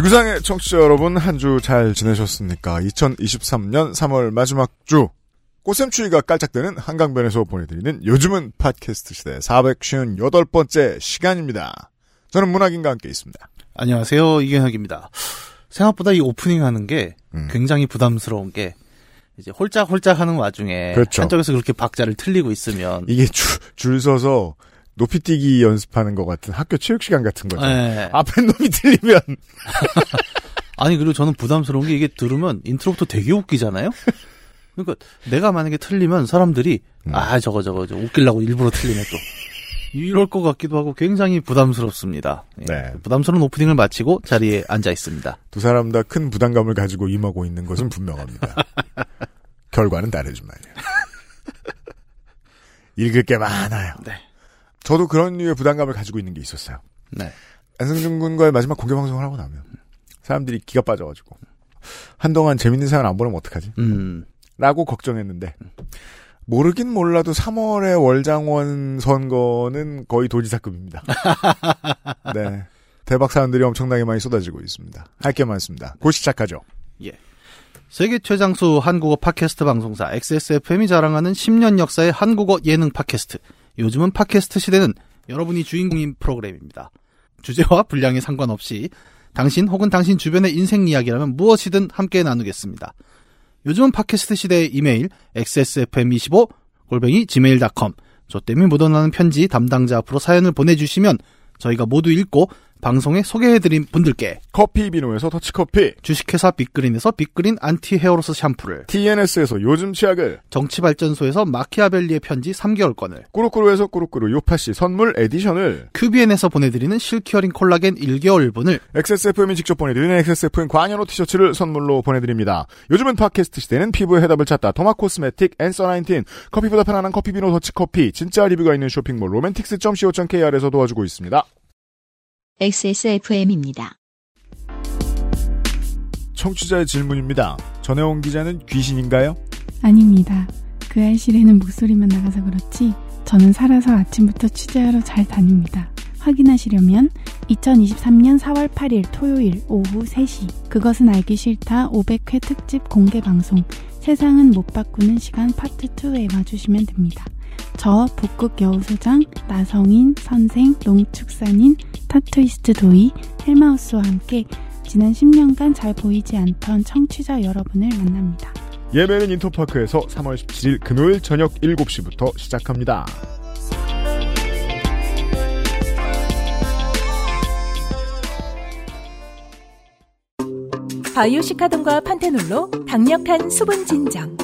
지구상의 청취자 여러분 한 주 잘 지내셨습니까? 2023년 3월 마지막 주 꽃샘추위가 깔짝대는 한강변에서 보내드리는 요즘은 팟캐스트 시대 458번째 시간입니다. 저는 문학인과 함께 있습니다. 안녕하세요. 이경혁입니다. 생각보다 이 오프닝 하는 게 음. 굉장히 부담스러운 게 이제 홀짝홀짝 하는 와중에 그렇죠. 한쪽에서 그렇게 박자를 틀리고 있으면 이게 줄, 줄 서서 높이뛰기 연습하는 것 같은 학교 체육 시간 같은 거죠. 예. 앞에 놈이 틀리면 아니 그리고 저는 부담스러운 게 이게 들으면 인트로부터 되게 웃기잖아요. 그러니까 내가 만약에 틀리면 사람들이 음. 아 저거 저거 저 웃기려고 일부러 틀리네 또 이럴 것 같기도 하고 굉장히 부담스럽습니다. 예. 네. 부담스러운 오프닝을 마치고 자리에 앉아 있습니다. 두 사람 다 큰 부담감을 가지고 임하고 있는 것은 분명합니다. 결과는 다르지만요. 읽을 게 많아요. 네. 저도 그런 류의 부담감을 가지고 있는 게 있었어요. 네. 안승준 군과의 마지막 공개 방송을 하고 나면 사람들이 기가 빠져가지고 한동안 재밌는 사연 안 보내면 어떡하지? 음. 라고 걱정했는데 모르긴 몰라도 3월의 월장원 선거는 거의 도지사급입니다. 네. 대박 사연들이 엄청나게 많이 쏟아지고 있습니다. 할 게 많습니다. 곧 시작하죠. 세계 최장수 한국어 팟캐스트 방송사 XSFM이 자랑하는 10년 역사의 한국어 예능 팟캐스트. 요즘은 팟캐스트 시대는 여러분이 주인공인 프로그램입니다. 주제와 분량에 상관없이 당신 혹은 당신 주변의 인생 이야기라면 무엇이든 함께 나누겠습니다. 요즘은 팟캐스트 시대의 이메일 xsfm25 골뱅이 gmail.com 저 때문에 묻어나는 편지 담당자 앞으로 사연을 보내주시면 저희가 모두 읽고 방송에 소개해드린 분들께 커피 비누에서 더치커피, 주식회사 빅그린에서 빅그린 anti hair loss 샴푸를 TNS에서 요즘 치약을, 정치발전소에서 마키아벨리의 편지 3개월권을 꾸루꾸루에서 꾸루꾸루 요파시 선물 edition을, 큐비엔에서 보내드리는 실키어링 콜라겐 1개월분을 XSFM이 직접 보내드리는 XSFM 관여로 티셔츠를 선물로 보내드립니다. 요즘은 팟캐스트 시대는 피부의 해답을 찾다 토마 코스메틱 앤서 19 커피보다 편안한 커피 비누 더치커피 진짜 리뷰가 있는 쇼핑몰 로맨틱스.co.kr에서 도와주고 있습니다. XSFM입니다. 청취자의 질문입니다. 전혜원 기자는 귀신인가요? 아닙니다. 그 알실에는 목소리만 나가서 그렇지 저는 살아서 아침부터 취재하러 잘 다닙니다. 확인하시려면 2023년 4월 8일 토요일 오후 3시 그것은 알기 싫다 500회 특집 공개 방송 세상은 못 바꾸는 시간 파트 2에 와주시면 됩니다. 저 북극 여우소장, 나성인, 선생, 농축산인, 타투이스트 도이, 헬마우스와 함께 지난 10년간 잘 보이지 않던 청취자 여러분을 만납니다. 예매는 인터파크에서 3월 17일 금요일 저녁 7시부터 시작합니다. 바이오시카돈과 판테놀로 강력한 수분 진정.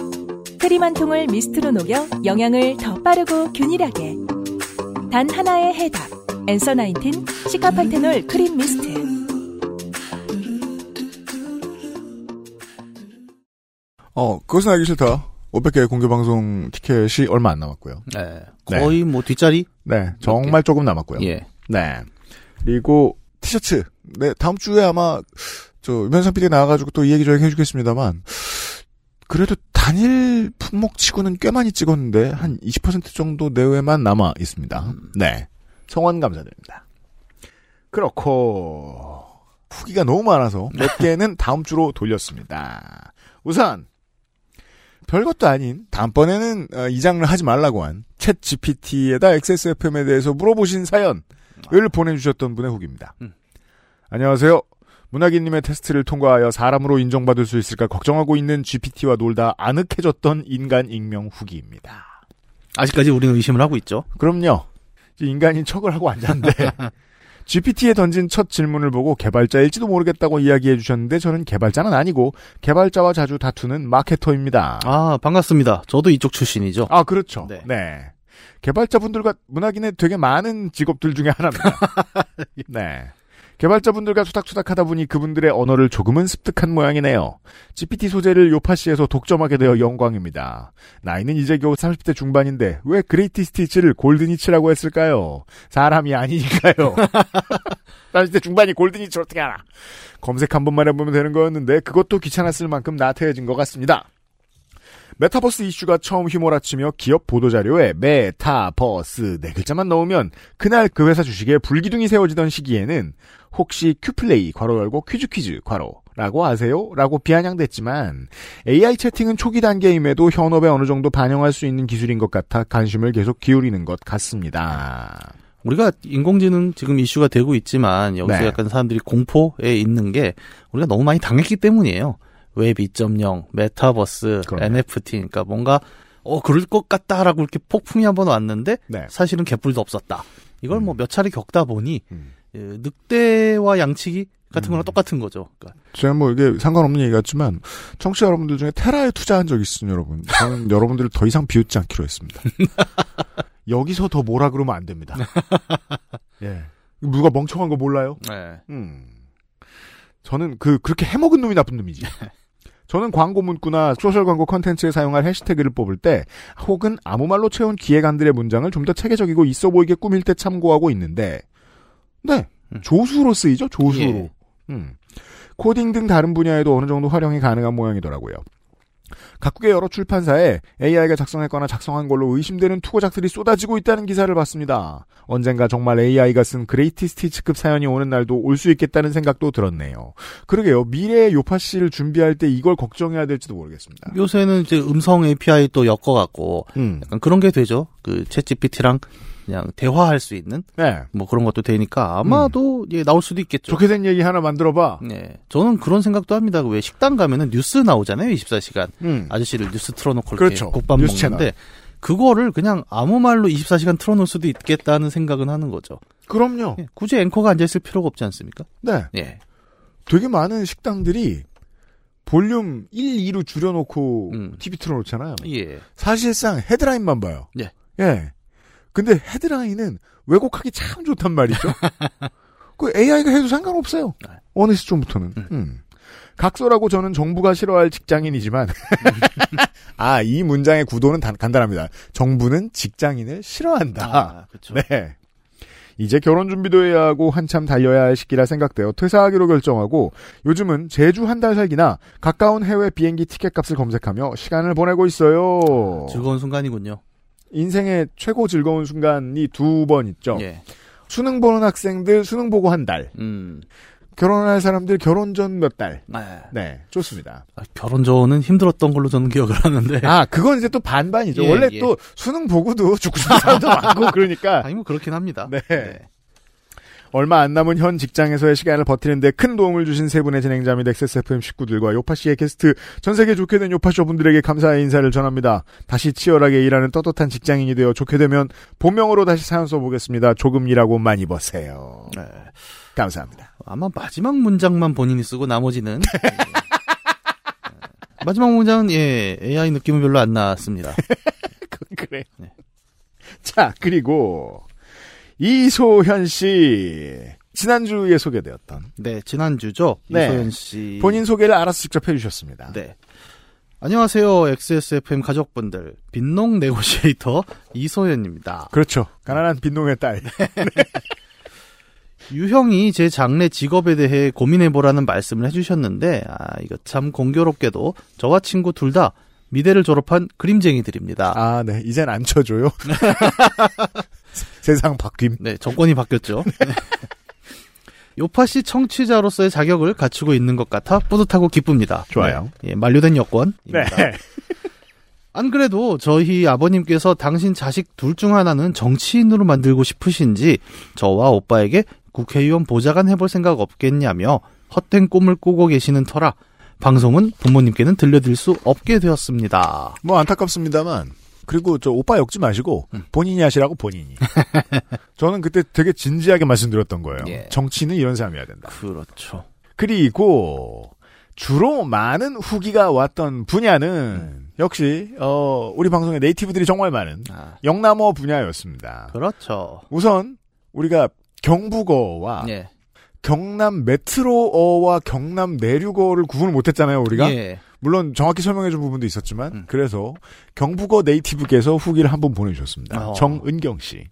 크림 한 통을 미스트로 녹여 영양을 더 빠르고 균일하게. 단 하나의 해답. 엔서 나인틴 시카판테놀 크림 미스트. 어, 그것은 알기 싫다. 500개 공개 방송 티켓이 얼마 안 남았고요. 네, 거의 뭐 뒷자리 네, 정말 조금 남았고요. 예 네. 그리고 티셔츠. 네, 다음 주에 아마 저 유면상 PD 나와가지고 또 이 얘기 저희 해주겠습니다만 그래도 단일 품목 치고는 꽤 많이 찍었는데 한 20% 정도 내외만 남아 있습니다. 네, 성원 감사드립니다. 그렇고 후기가 너무 많아서 몇 개는 다음 주로 돌렸습니다. 우선 별것도 아닌 다음번에는 어, 이 장르 하지 말라고 한 챗 GPT에다 XSFM에 대해서 물어보신 사연을 보내주셨던 분의 후기입니다. 음. 안녕하세요. 문학인님의 테스트를 통과하여 사람으로 인정받을 수 있을까 걱정하고 있는 GPT와 놀다 아늑해졌던 인간 익명 후기입니다. 아직까지 우리는 의심을 하고 있죠. 그럼요. 인간이 척을 하고 앉았는데 GPT에 던진 첫 질문을 보고 개발자일지도 모르겠다고 이야기해 주셨는데 저는 개발자는 아니고 개발자와 자주 다투는 마케터입니다. 아 반갑습니다. 저도 이쪽 출신이죠. 아, 그렇죠. 네. 네. 개발자분들과 문학인의 되게 많은 직업들 중에 하나입니다. 네. 개발자분들과 수닥수닥 하다 보니 그분들의 언어를 조금은 습득한 모양이네요. GPT 소재를 요파시에서 독점하게 되어 영광입니다. 나이는 이제 겨우 30대 중반인데 왜 그레이티 스티치를 골드니치라고 했을까요? 사람이 아니니까요. 30대 중반이 골드니치 어떻게 알아? 검색 한 번만 해보면 되는 거였는데 그것도 귀찮았을 만큼 나태해진 것 같습니다. 메타버스 이슈가 처음 휘몰아치며 기업 보도자료에 메타버스 네 글자만 넣으면 그날 그 회사 주식에 불기둥이 세워지던 시기에는 혹시 큐플레이 괄호 열고 퀴즈 퀴즈 괄호 라고 아세요? 라고 비아냥댔지만 AI 채팅은 초기 단계임에도 현업에 어느 정도 반영할 수 있는 기술인 것 같아 관심을 계속 기울이는 것 같습니다. 우리가 인공지능 지금 이슈가 되고 있지만 여기서 네. 약간 사람들이 공포에 있는 게 우리가 너무 많이 당했기 때문이에요. 웹 2.0, 메타버스, 그럼요. NFT, 그러니까 뭔가 어 그럴 것 같다라고 이렇게 폭풍이 한번 왔는데 네. 사실은 개뿔도 없었다. 이걸 뭐몇 차례 겪다 보니 음. 예, 늑대와 양치기 같은 거랑 음. 똑같은 거죠. 그러니까 제가 뭐 이게 상관없는 얘기 같지만 청취자 여러분들 중에 테라에 투자한 적 있으면 여러분 저는 여러분들을 더 이상 비웃지 않기로 했습니다. 여기서 더 뭐라 그러면 안 됩니다. 예. 누가 멍청한 거 몰라요? 네. 음. 저는 그 그렇게 해먹은 놈이 나쁜 놈이지. 저는 광고 문구나 social 광고 컨텐츠에 사용할 해시태그를 뽑을 때 혹은 아무 말로 채운 기획안들의 문장을 좀 더 체계적이고 있어 보이게 꾸밀 때 참고하고 있는데 네 음. 조수로 쓰이죠 조수로. 예. 음. 코딩 등 다른 분야에도 어느 정도 활용이 가능한 모양이더라고요. 각국의 여러 출판사에 AI가 작성했거나 작성한 걸로 의심되는 투고작들이 쏟아지고 있다는 기사를 봤습니다. 언젠가 정말 AI가 쓴 greatest hits급 사연이 오는 날도 올 수 있겠다는 생각도 들었네요. 그러게요. 미래의 요파 씨를 준비할 때 이걸 걱정해야 될지도 모르겠습니다. 요새는 이제 음성 API 또 엮어갖고 음. 약간 그런 게 되죠. 그 챗GPT랑 그냥 대화할 수 있는 네. 뭐 그런 것도 되니까 아마도 예, 나올 수도 있겠죠. 좋게 된 얘기 하나 만들어봐. 네. 저는 그런 생각도 합니다. 왜 식당 가면은 뉴스 나오잖아요. 24시간. 음. 아저씨를 뉴스 틀어놓고 그렇죠. 국밥 뉴스 먹는데 그거를 그냥 아무 말로 24시간 틀어놓을 수도 있겠다는 생각은 하는 거죠. 그럼요. 예, 굳이 앵커가 앉아있을 필요가 없지 않습니까? 네. 예. 되게 많은 식당들이 볼륨 1, 2로 줄여놓고 음. TV 틀어놓잖아요. 예. 사실상 헤드라인만 봐요. 예. 예. 근데 헤드라인은 왜곡하기 참 좋단 말이죠. 그 AI가 해도 상관없어요. 네. 어느 시점부터는. 음. 각서라고 저는 정부가 싫어할 직장인이지만 아 이 문장의 구도는 단- 간단합니다. 정부는 직장인을 싫어한다. 아. 네. 이제 결혼 준비도 해야 하고 한참 달려야 할 시기라 생각되어 퇴사하기로 결정하고 요즘은 제주 한 달 살기나 가까운 해외 비행기 티켓 값을 검색하며 시간을 보내고 있어요. 즐거운 순간이군요. 인생의 최고 즐거운 순간이 두 번 있죠. 예. 수능 보는 학생들 수능 보고 한 달. 음. 결혼할 사람들 결혼 전 몇 달. 아, 네, 좋습니다. 결혼 전은 힘들었던 걸로 저는 기억을 하는데. 아, 그건 이제 또 반반이죠. 예, 원래 예. 또 수능 보고도 죽고 싶은 사람도 많고 그러니까 아니 뭐 그렇긴 합니다. 네. 얼마 안 남은 현 직장에서의 시간을 버티는데 큰 도움을 주신 세 분의 진행자 및 XSFM 식구들과 요파씨의 게스트, 전 세계 좋게 된 요파쇼 분들에게 감사의 인사를 전합니다. 다시 치열하게 일하는 떳떳한 직장인이 되어 좋게 되면 본명으로 다시 사연 써보겠습니다. 조금 일하고 많이 버세요. 네. 감사합니다. 아마 마지막 문장만 본인이 쓰고 나머지는 예. 마지막 문장은 예 AI 느낌은 별로 안 났습니다. 그래. 네. 자, 그리고 이소현 씨. 지난주에 소개되었던 네 지난주죠 네. 이소연 씨 본인 소개를 알아서 직접 해주셨습니다. 네 안녕하세요 XSFM 가족분들 빈농 네고시에이터 이소연입니다. 그렇죠. 가난한 빈농의 딸. 유형이 제 장래 직업에 대해 고민해보라는 말씀을 해주셨는데, 아, 이거 참 공교롭게도 저와 친구 둘 다 미대를 졸업한 그림쟁이들입니다. 아, 네. 이젠 안 쳐줘요. 세상 바뀜. 네, 정권이 바뀌었죠. 네. 요파시 청취자로서의 자격을 갖추고 있는 것 같아 뿌듯하고 기쁩니다. 좋아요. 네, 예, 만료된 여권입니다. 네. 안 그래도 저희 아버님께서 당신 자식 둘 중 하나는 정치인으로 만들고 싶으신지 저와 오빠에게 국회의원 보좌관 해볼 생각 없겠냐며 헛된 꿈을 꾸고 계시는 터라 방송은 부모님께는 들려드릴 수 없게 되었습니다. 뭐 안타깝습니다만. 그리고 저 오빠 엮지 마시고 음. 본인이 하시라고 본인이. 저는 그때 되게 진지하게 말씀드렸던 거예요. 예. 정치는 이런 사람이 해야 된다. 그렇죠. 그리고 주로 많은 후기가 왔던 분야는 음. 역시 어 우리 방송에 네이티브들이 정말 많은 아, 영남어 분야였습니다. 그렇죠. 우선 우리가 경북어와 예. 경남 메트로어와 경남 내륙어를 구분을 못했잖아요, 우리가. 예. 물론 정확히 설명해준 부분도 있었지만, 음. 그래서 경북어 네이티브께서 후기를 한 번 보내주셨습니다. 어. 정은경 씨.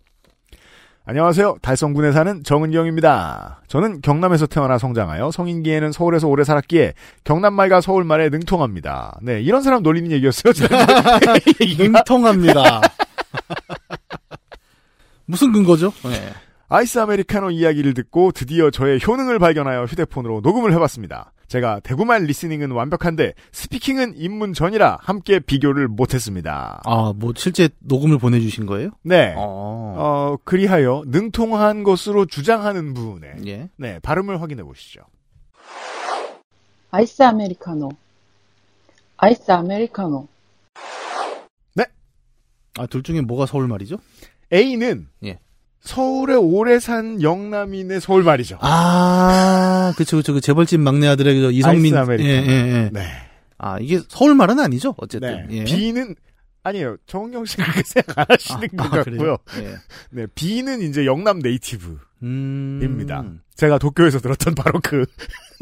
안녕하세요. 달성군에 사는 정은경입니다. 저는 경남에서 태어나 성장하여 성인기에는 서울에서 오래 살았기에 경남말과 서울말에 능통합니다. 네, 이런 사람 놀리는 얘기였어요. 능통합니다. 무슨 근거죠? 네. 아이스 아메리카노 이야기를 듣고 드디어 저의 효능을 발견하여 휴대폰으로 녹음을 해봤습니다. 제가 대구말 listening은 완벽한데 speaking은 입문 전이라 함께 비교를 못했습니다. 아, 뭐 실제 녹음을 보내주신 거예요? 네. 어. 어, 그리하여 능통한 것으로 주장하는 부분에 예. 네, 발음을 확인해 보시죠. 아이스 아메리카노. 아이스 아메리카노. 아, 둘 중에 뭐가 서울 말이죠? A는 예. 서울에 오래 산 영남인의 서울 말이죠. 아, 그쵸, 그쵸. 그 재벌집 막내 아들의 그 이성민. 아이스 아메리카노. 예, 예, 예. 네. 아, 이게 서울 말은 아니죠? 어쨌든. 네. 예. B는 아니에요. 정경 씨 그렇게 생각 안 하시는 것 아, 같고요. 예. 네, B는 이제 영남 네이티브. 음. 입니다. 제가 도쿄에서 들었던 바로 그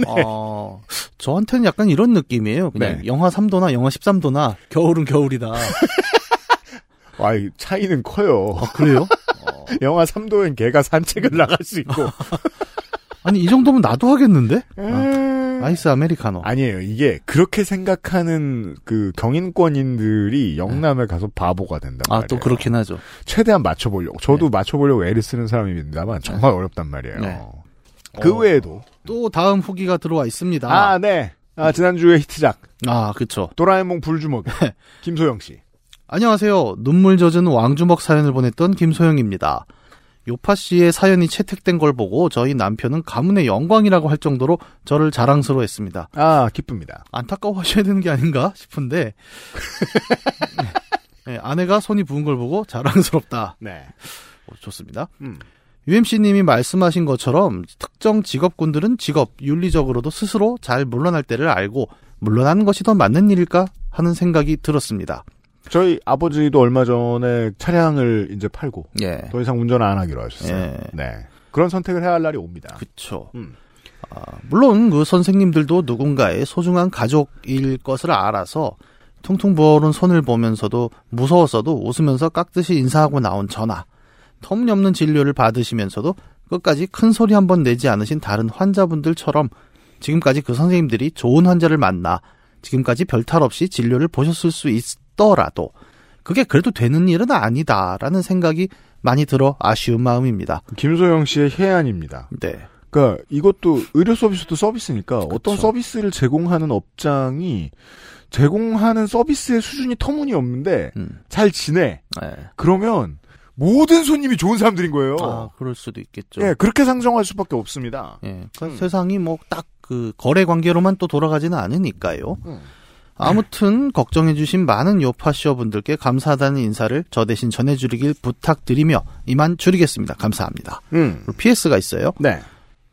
어, 저한테는 약간 이런 느낌이에요. 그냥 네. 영하 3도나 영하 13도나 겨울은 겨울이다. 아, 이 차이는 커요. 아, 그래요? 어. 영하 3도엔 개가 산책을 나갈 수 있고. 아니, 이 정도면 나도 하겠는데? 아, 음. 아이스 아메리카노. 아니에요. 이게 그렇게 생각하는 그 경인권인들이 영남에 가서 바보가 된단 아, 말이에요. 또 그렇긴 하죠. 최대한 맞춰보려고. 저도 맞춰보려고 애를 쓰는 사람입니다만 정말 어렵단 말이에요. 네. 그 어. 외에도 또 다음 후기가 들어와 있습니다. 아, 네. 아, 지난주에 히트작 아, 그쵸. 도라에몽 불주먹 김소영 씨. 안녕하세요. 눈물 젖은 왕주먹 사연을 보냈던 김소영입니다. 요파 씨의 사연이 채택된 걸 보고 저희 남편은 가문의 영광이라고 할 정도로 저를 자랑스러워했습니다. 아, 기쁩니다. 안타까워하셔야 되는 게 아닌가 싶은데 네, 아내가 손이 부은 걸 보고 자랑스럽다. 네. 어, 좋습니다. 음. UMC님이 말씀하신 것처럼 특정 직업군들은 직업 윤리적으로도 스스로 잘 물러날 때를 알고 물러나는 것이 더 맞는 일일까 하는 생각이 들었습니다. 저희 아버지도 얼마 전에 차량을 이제 팔고 예. 더 이상 운전을 안 하기로 하셨어요. 예. 네. 그런 선택을 해야 할 날이 옵니다. 그쵸. 음. 아, 물론 그 선생님들도 누군가의 소중한 가족일 것을 알아서 퉁퉁 부어오른 손을 보면서도 무서웠어도 웃으면서 깍듯이 인사하고 나온 전화. 터무니없는 진료를 받으시면서도 끝까지 큰 소리 한 번 내지 않으신 다른 환자분들처럼 지금까지 그 선생님들이 좋은 환자를 만나 지금까지 별탈 없이 진료를 보셨을 수 있 더라도 그게 그래도 되는 일은 아니다라는 생각이 많이 들어 아쉬운 마음입니다. 김소영 씨의 해안입니다. 네. 그러니까 이것도 의료 서비스도 서비스니까 어떤 그쵸. 서비스를 제공하는 업장이 제공하는 서비스의 수준이 터무니없는데 음. 잘 지내. 네. 그러면 모든 손님이 좋은 사람들인 거예요. 아, 그럴 수도 있겠죠. 예, 그렇게 상정할 수밖에 없습니다. 예, 그 음. 세상이 뭐 딱 그 거래 관계로만 또 돌아가지는 않으니까요. 음. 아무튼 걱정해주신 많은 요파시어분들께 감사하다는 인사를 저 대신 전해주길 부탁드리며 이만 줄이겠습니다. 감사합니다. 음. PS가 있어요. 네.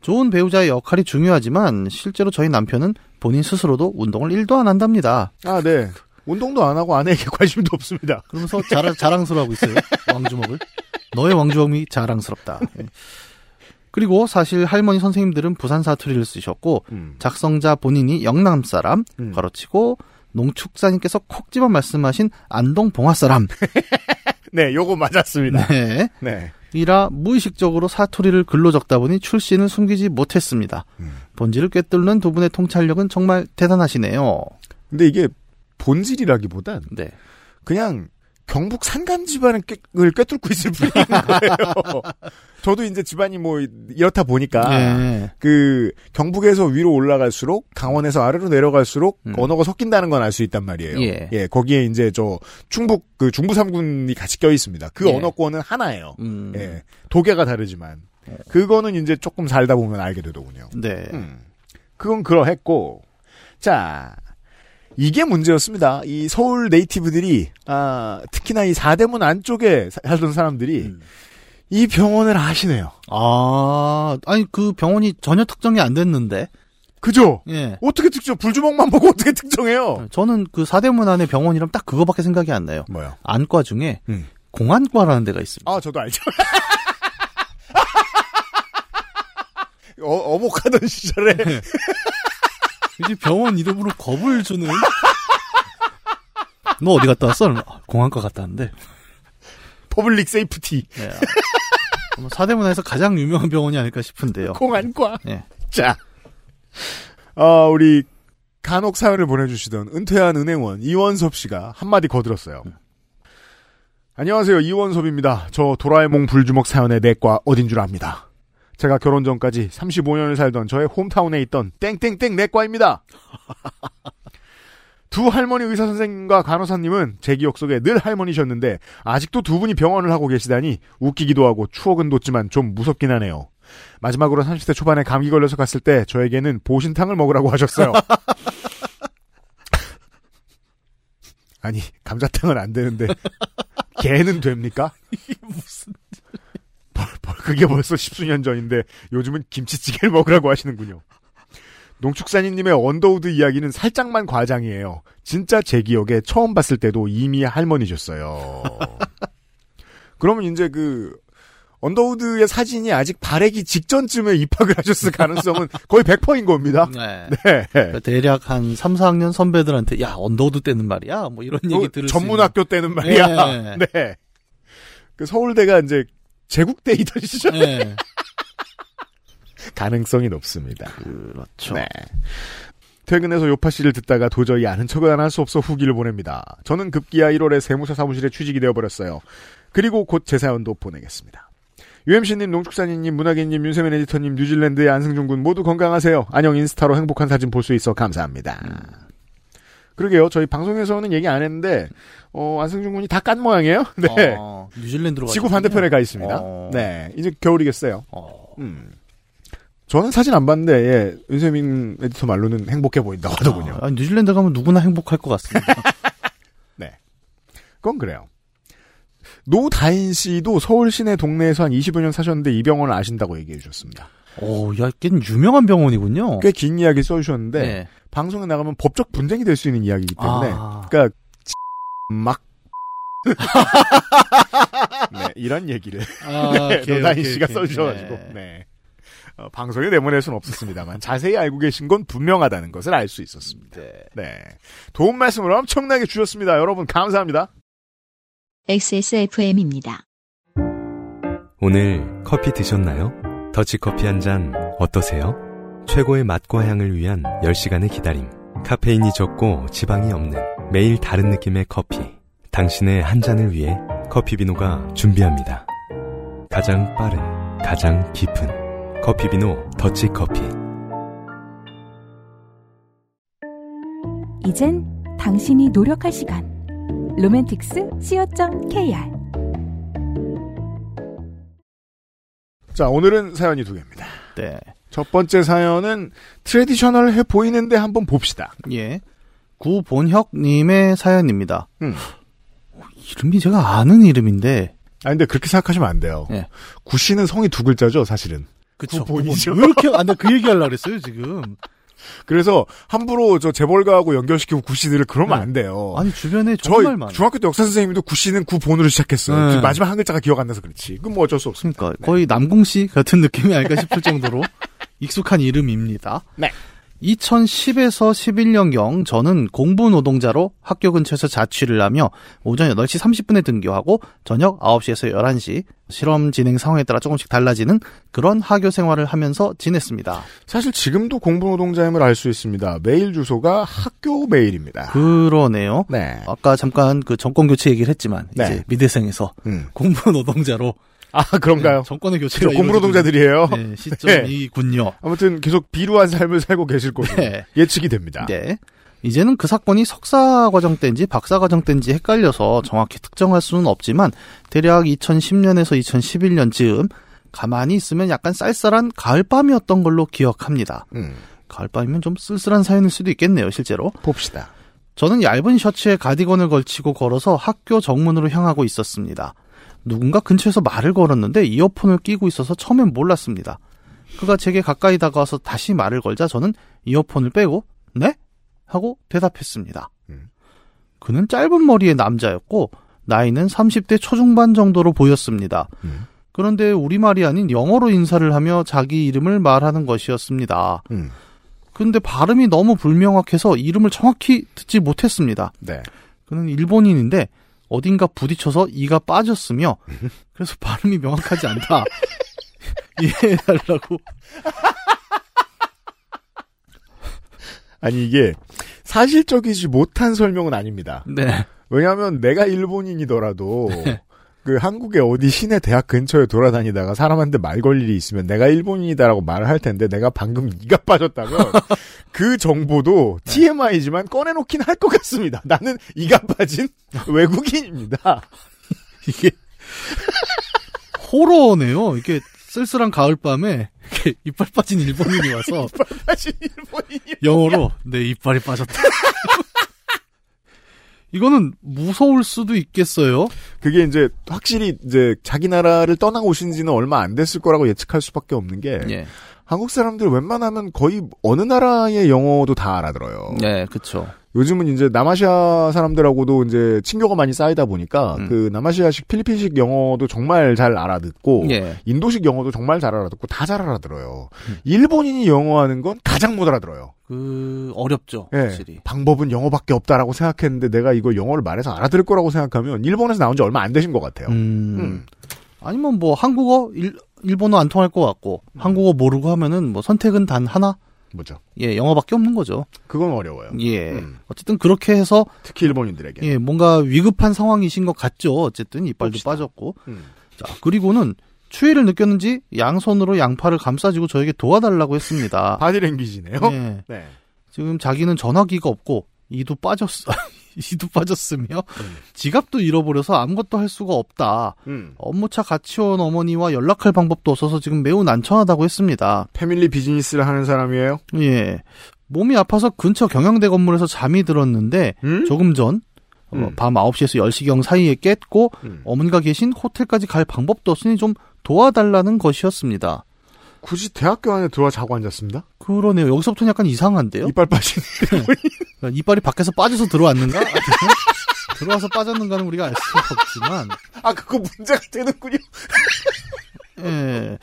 좋은 배우자의 역할이 중요하지만 실제로 저희 남편은 본인 스스로도 운동을 1도 안 한답니다. 아, 네. 운동도 안 하고 아내에게 관심도 없습니다. 그러면서 자랑, 자랑스러워하고 있어요. 왕주먹을. 너의 왕주먹이 자랑스럽다. 예. 그리고 사실 할머니 선생님들은 부산 사투리를 쓰셨고 음. 작성자 본인이 영남 사람, 음. 가로치고 농축사님께서 콕 집어 말씀하신 안동 봉화 사람. 네, 요거 맞았습니다. 네. 네. 이라 무의식적으로 사투리를 글로 적다 보니 출신을 숨기지 못했습니다. 음. 본질을 꿰뚫는 두 분의 통찰력은 정말 대단하시네요. 근데 이게 본질이라기보단 네. 그냥 경북 산간 집안을 꿰, 꿰뚫고 있을 뿐인 거예요. 저도 이제 집안이 뭐 이렇다 보니까 예. 그 경북에서 위로 올라갈수록 강원에서 아래로 내려갈수록 음. 언어가 섞인다는 건 알 수 있단 말이에요. 예. 거기에 이제 저 충북 그 중부 삼군이 같이 껴 있습니다. 그 예. 언어권은 하나예요. 음. 예. 도계가 다르지만 그거는 이제 조금 살다 보면 알게 되더군요. 네. 음. 그건 그러했고 자 이게 문제였습니다. 이 서울 네이티브들이 아 특히나 이 사대문 안쪽에 사- 살던 사람들이 음. 이 병원을 아시네요. 아, 아니 그 병원이 전혀 특정이 안 됐는데. 그죠? 예. 어떻게 특정? 불주먹만 보고 어떻게 특정해요? 저는 그 사대문 안에 병원이라면 딱 그거밖에 생각이 안 나요. 뭐요? 안과 중에 음. 공안과라는 데가 있습니다. 아 저도 알죠. 어, 엄혹하던 시절에 이제 병원 이름으로 겁을 주는. 너 어디 갔다 왔어? 아, 공안과 갔다 왔는데. public safety 네. 사대문 안에서 가장 유명한 병원이 아닐까 싶은데요. 공안과. 네. 자, 어, 우리 간혹 사연을 보내주시던 은퇴한 은행원 이원섭 씨가 한마디 거들었어요. 안녕하세요. 이원섭입니다. 저 도라에몽 불주먹 사연의 내과 어딘 줄 압니다. 제가 결혼 전까지 35년을 살던 저의 홈타운에 있던 땡땡땡 내과입니다. 두 할머니 의사 선생님과 간호사님은 제 기억 속에 늘 할머니셨는데 아직도 두 분이 병원을 하고 계시다니 웃기기도 하고 추억은 돋지만 좀 무섭긴 하네요. 마지막으로 30대 초반에 감기 걸려서 갔을 때 저에게는 보신탕을 먹으라고 하셨어요. 아니 감자탕은 안 되는데 개는 됩니까? 이게 무슨 그게 벌써 십수년 전인데 요즘은 김치찌개를 먹으라고 하시는군요. 농축산인님의 언더우드 이야기는 살짝만 과장이에요. 진짜 제 기억에 처음 봤을 때도 이미 할머니셨어요. 그러면 이제 그 언더우드의 사진이 아직 바래기 직전쯤에 입학을 하셨을 가능성은 거의 100%인 겁니다. 네. 네. 그러니까 대략 한 3, 4학년 선배들한테 야 언더우드 때는 말이야 뭐 이런 얘기 어, 들을 수 전문학교 때는 말이야. 네. 네. 그 서울대가 이제 제국대이던 시절 있는. 네. 가능성이 높습니다. 그렇죠. 네. 퇴근해서 요파 씨를 듣다가 도저히 아는 척을 안 할 수 없어 후기를 보냅니다. 저는 급기야 1월에 세무사 사무실에 취직이 되어버렸어요. 그리고 곧 제 사연도 보내겠습니다. UMC님, 농축산인님, 문학인님, 윤세민 에디터님, 뉴질랜드의 안승준 군 모두 건강하세요. 안녕 인스타로 행복한 사진 볼 수 있어 감사합니다. 그러게요. 저희 방송에서는 얘기 안 했는데 어, 안승준 군이 다 깐 모양이에요. 네. 어, 뉴질랜드로 지구. 반대편에 가 있습니다. 어. 네. 이제 겨울이겠어요. 어. 음. 저는 사진 안 봤는데 예, 윤세민 에디터 말로는 행복해 보인다고 하더군요. 아, 뉴질랜드 가면 누구나 행복할 것 같습니다. 그건 그래요. 노다인 씨도 서울 시내 동네에서 한 20여 년 사셨는데 이 병원을 아신다고 얘기해 주셨습니다. 오, 야, 걔는 유명한 병원이군요. 꽤 긴 이야기 써주셨는데 네. 방송에 나가면 법적 분쟁이 될 수 있는 이야기이기 때문에 아. 그러니까 막 네, 이런 얘기를 아, 네, 오케이, 노다인 오케이, 씨가 오케이. 써주셔가지고 네. 네. 어, 방송에 내보낼 수는 없었습니다만 자세히 알고 계신 건 분명하다는 것을 알 수 있었습니다. 네. 네, 도움 말씀을 엄청나게 주셨습니다. 여러분 감사합니다. XSFM입니다. 오늘 커피 드셨나요? 더치커피 한 잔 어떠세요? 최고의 맛과 향을 위한 10시간의 기다림. 카페인이 적고 지방이 없는 매일 다른 느낌의 커피. 당신의 한 잔을 위해 커피비노가 준비합니다. 가장 빠른, 가장 깊은 커피비노 더치커피. 이젠 당신이 노력할 시간. 로맨틱스 co.kr 자 오늘은 사연이 두 개입니다. 네. 첫 번째 사연은 트레디셔널해 보이는데 한번 봅시다. 예. 구본혁님의 사연입니다. 음. 어, 이름이 제가 아는 이름인데. 아 근데 그렇게 생각하시면 안 돼요. 예. 구씨는 성이 두 글자죠, 사실은. 그쵸. 구본이죠. 왜 이렇게, 아, 나그 얘기 하려고 그랬어요, 지금. 그래서 함부로 저 재벌가하고 연결시키고 구씨들을 그러면 네. 안 돼요. 아니, 주변에 정말 많아요. 중학교 때 역사 선생님도 구씨는 구본으로 시작했어요. 네. 마지막 한 글자가 기억 안 나서 그렇지. 그건 뭐 어쩔 수 없습니다. 그러니까 거의 남궁씨 같은 느낌이 아닐까 싶을 정도로 익숙한 이름입니다. 네. 2010에서 11년경 저는 공부 노동자로 학교 근처에서 자취를 하며 오전 8시 30분에 등교하고 저녁 9시에서 11시 실험 진행 상황에 따라 조금씩 달라지는 그런 학교 생활을 하면서 지냈습니다. 사실 지금도 공부 노동자임을 알 수 있습니다. 메일 주소가 학교 메일입니다. 그러네요. 네. 아까 잠깐 그 정권 교체 얘기를 했지만 네. 이제 미대생에서 음. 공부 노동자로 아 그런가요? 정권의 교체가 저 공부노동자들이에요. 네, 시점이군요. 아무튼 계속 비루한 삶을 살고 계실 것으로 네. 예측이 됩니다. 네. 이제는 그 사건이 석사 과정 때인지 박사 과정 때인지 헷갈려서 정확히 특정할 수는 없지만 대략 2010년에서 2011년 즈음 가만히 있으면 약간 쌀쌀한 가을밤이었던 걸로 기억합니다. 음, 가을밤이면 좀 쓸쓸한 사연일 수도 있겠네요, 실제로. 봅시다. 저는 얇은 셔츠에 가디건을 걸치고 걸어서 학교 정문으로 향하고 있었습니다. 누군가 근처에서 말을 걸었는데 이어폰을 끼고 있어서 처음엔 몰랐습니다. 그가 제게 가까이 다가와서 다시 말을 걸자 저는 이어폰을 빼고 네? 하고 대답했습니다. 음. 그는 짧은 머리의 남자였고 나이는 30대 초중반 정도로 보였습니다. 음. 그런데 우리말이 아닌 영어로 인사를 하며 자기 이름을 말하는 것이었습니다. 음. 근데 발음이 너무 불명확해서 이름을 정확히 듣지 못했습니다. 네. 그는 일본인인데 어딘가 부딪혀서 이가 빠졌으며 그래서 발음이 명확하지 않다. 이해해달라고. 아니 이게 사실적이지 못한 설명은 아닙니다. 네. 왜냐하면 내가 일본인이더라도 네. 그 한국의 어디 시내 대학 근처에 돌아다니다가 사람한테 말 걸 일이 있으면 내가 일본인이다라고 말을 할 텐데 내가 방금 이가 빠졌다면 그 정보도 네. TMI지만 꺼내놓긴 할 것 같습니다. 나는 이가 빠진 외국인입니다. 이게 호러네요. 이게 쓸쓸한 가을밤에 이렇게 이빨 빠진 일본인이 와서 빠진 일본인이 영어로 내 이빨이 빠졌다. 이거는 무서울 수도 있겠어요. 그게 이제 확실히 이제 자기 나라를 떠나 오신 지는 얼마 안 됐을 거라고 예측할 수밖에 없는 게 예. 한국 사람들 웬만하면 거의 어느 나라의 영어도 다 알아들어요. 네, 그쵸. 요즘은 이제 남아시아 사람들하고도 이제 친교가 많이 쌓이다 보니까 음. 그 남아시아식 필리핀식 영어도 정말 잘 알아듣고 예. 인도식 영어도 정말 잘 알아듣고 다 잘 알아들어요. 음. 일본인이 영어하는 건 가장 못 알아들어요. 그, 어렵죠. 예. 확실히. 방법은 영어밖에 없다라고 생각했는데 내가 이걸 영어를 말해서 알아들을 거라고 생각하면 일본에서 나온 지 얼마 안 되신 것 같아요. 음. 음. 아니면 뭐 한국어, 일, 일본어 안 통할 것 같고, 음. 한국어 모르고 하면은 뭐 선택은 단 하나? 뭐죠? 예, 영어밖에 없는 거죠. 그건 어려워요. 예. 음. 어쨌든 그렇게 해서, 특히 일본인들에게. 예, 뭔가 위급한 상황이신 것 같죠. 어쨌든 이빨도 봅시다. 빠졌고. 음. 자, 그리고는 추위를 느꼈는지 양손으로 양팔을 감싸지고 저에게 도와달라고 했습니다. 바디랭귀지네요. 예. 네. 지금 자기는 전화기가 없고 이도 빠졌어. 이도 빠졌으며 음. 지갑도 잃어버려서 아무것도 할 수가 없다. 음. 업무차 같이 온 어머니와 연락할 방법도 없어서 지금 매우 난처하다고 했습니다. 패밀리 비즈니스를 하는 사람이에요. 예. 몸이 아파서 근처 경영대 건물에서 잠이 들었는데 음? 조금 전 어, 음. 밤 9시에서 10시경 사이에 깼고 음. 어머니가 계신 호텔까지 갈 방법도 없으니 좀 도와달라는 것이었습니다. 굳이 대학교 안에 들어와 자고 앉았습니다. 그러네요. 여기서부터는 약간 이상한데요? 이빨 빠진. 그러니까 이빨이 밖에서 빠져서 들어왔는가? 들어와서 빠졌는가는 우리가 알 수가 없지만, 아 그거 문제가 되는군요. 예.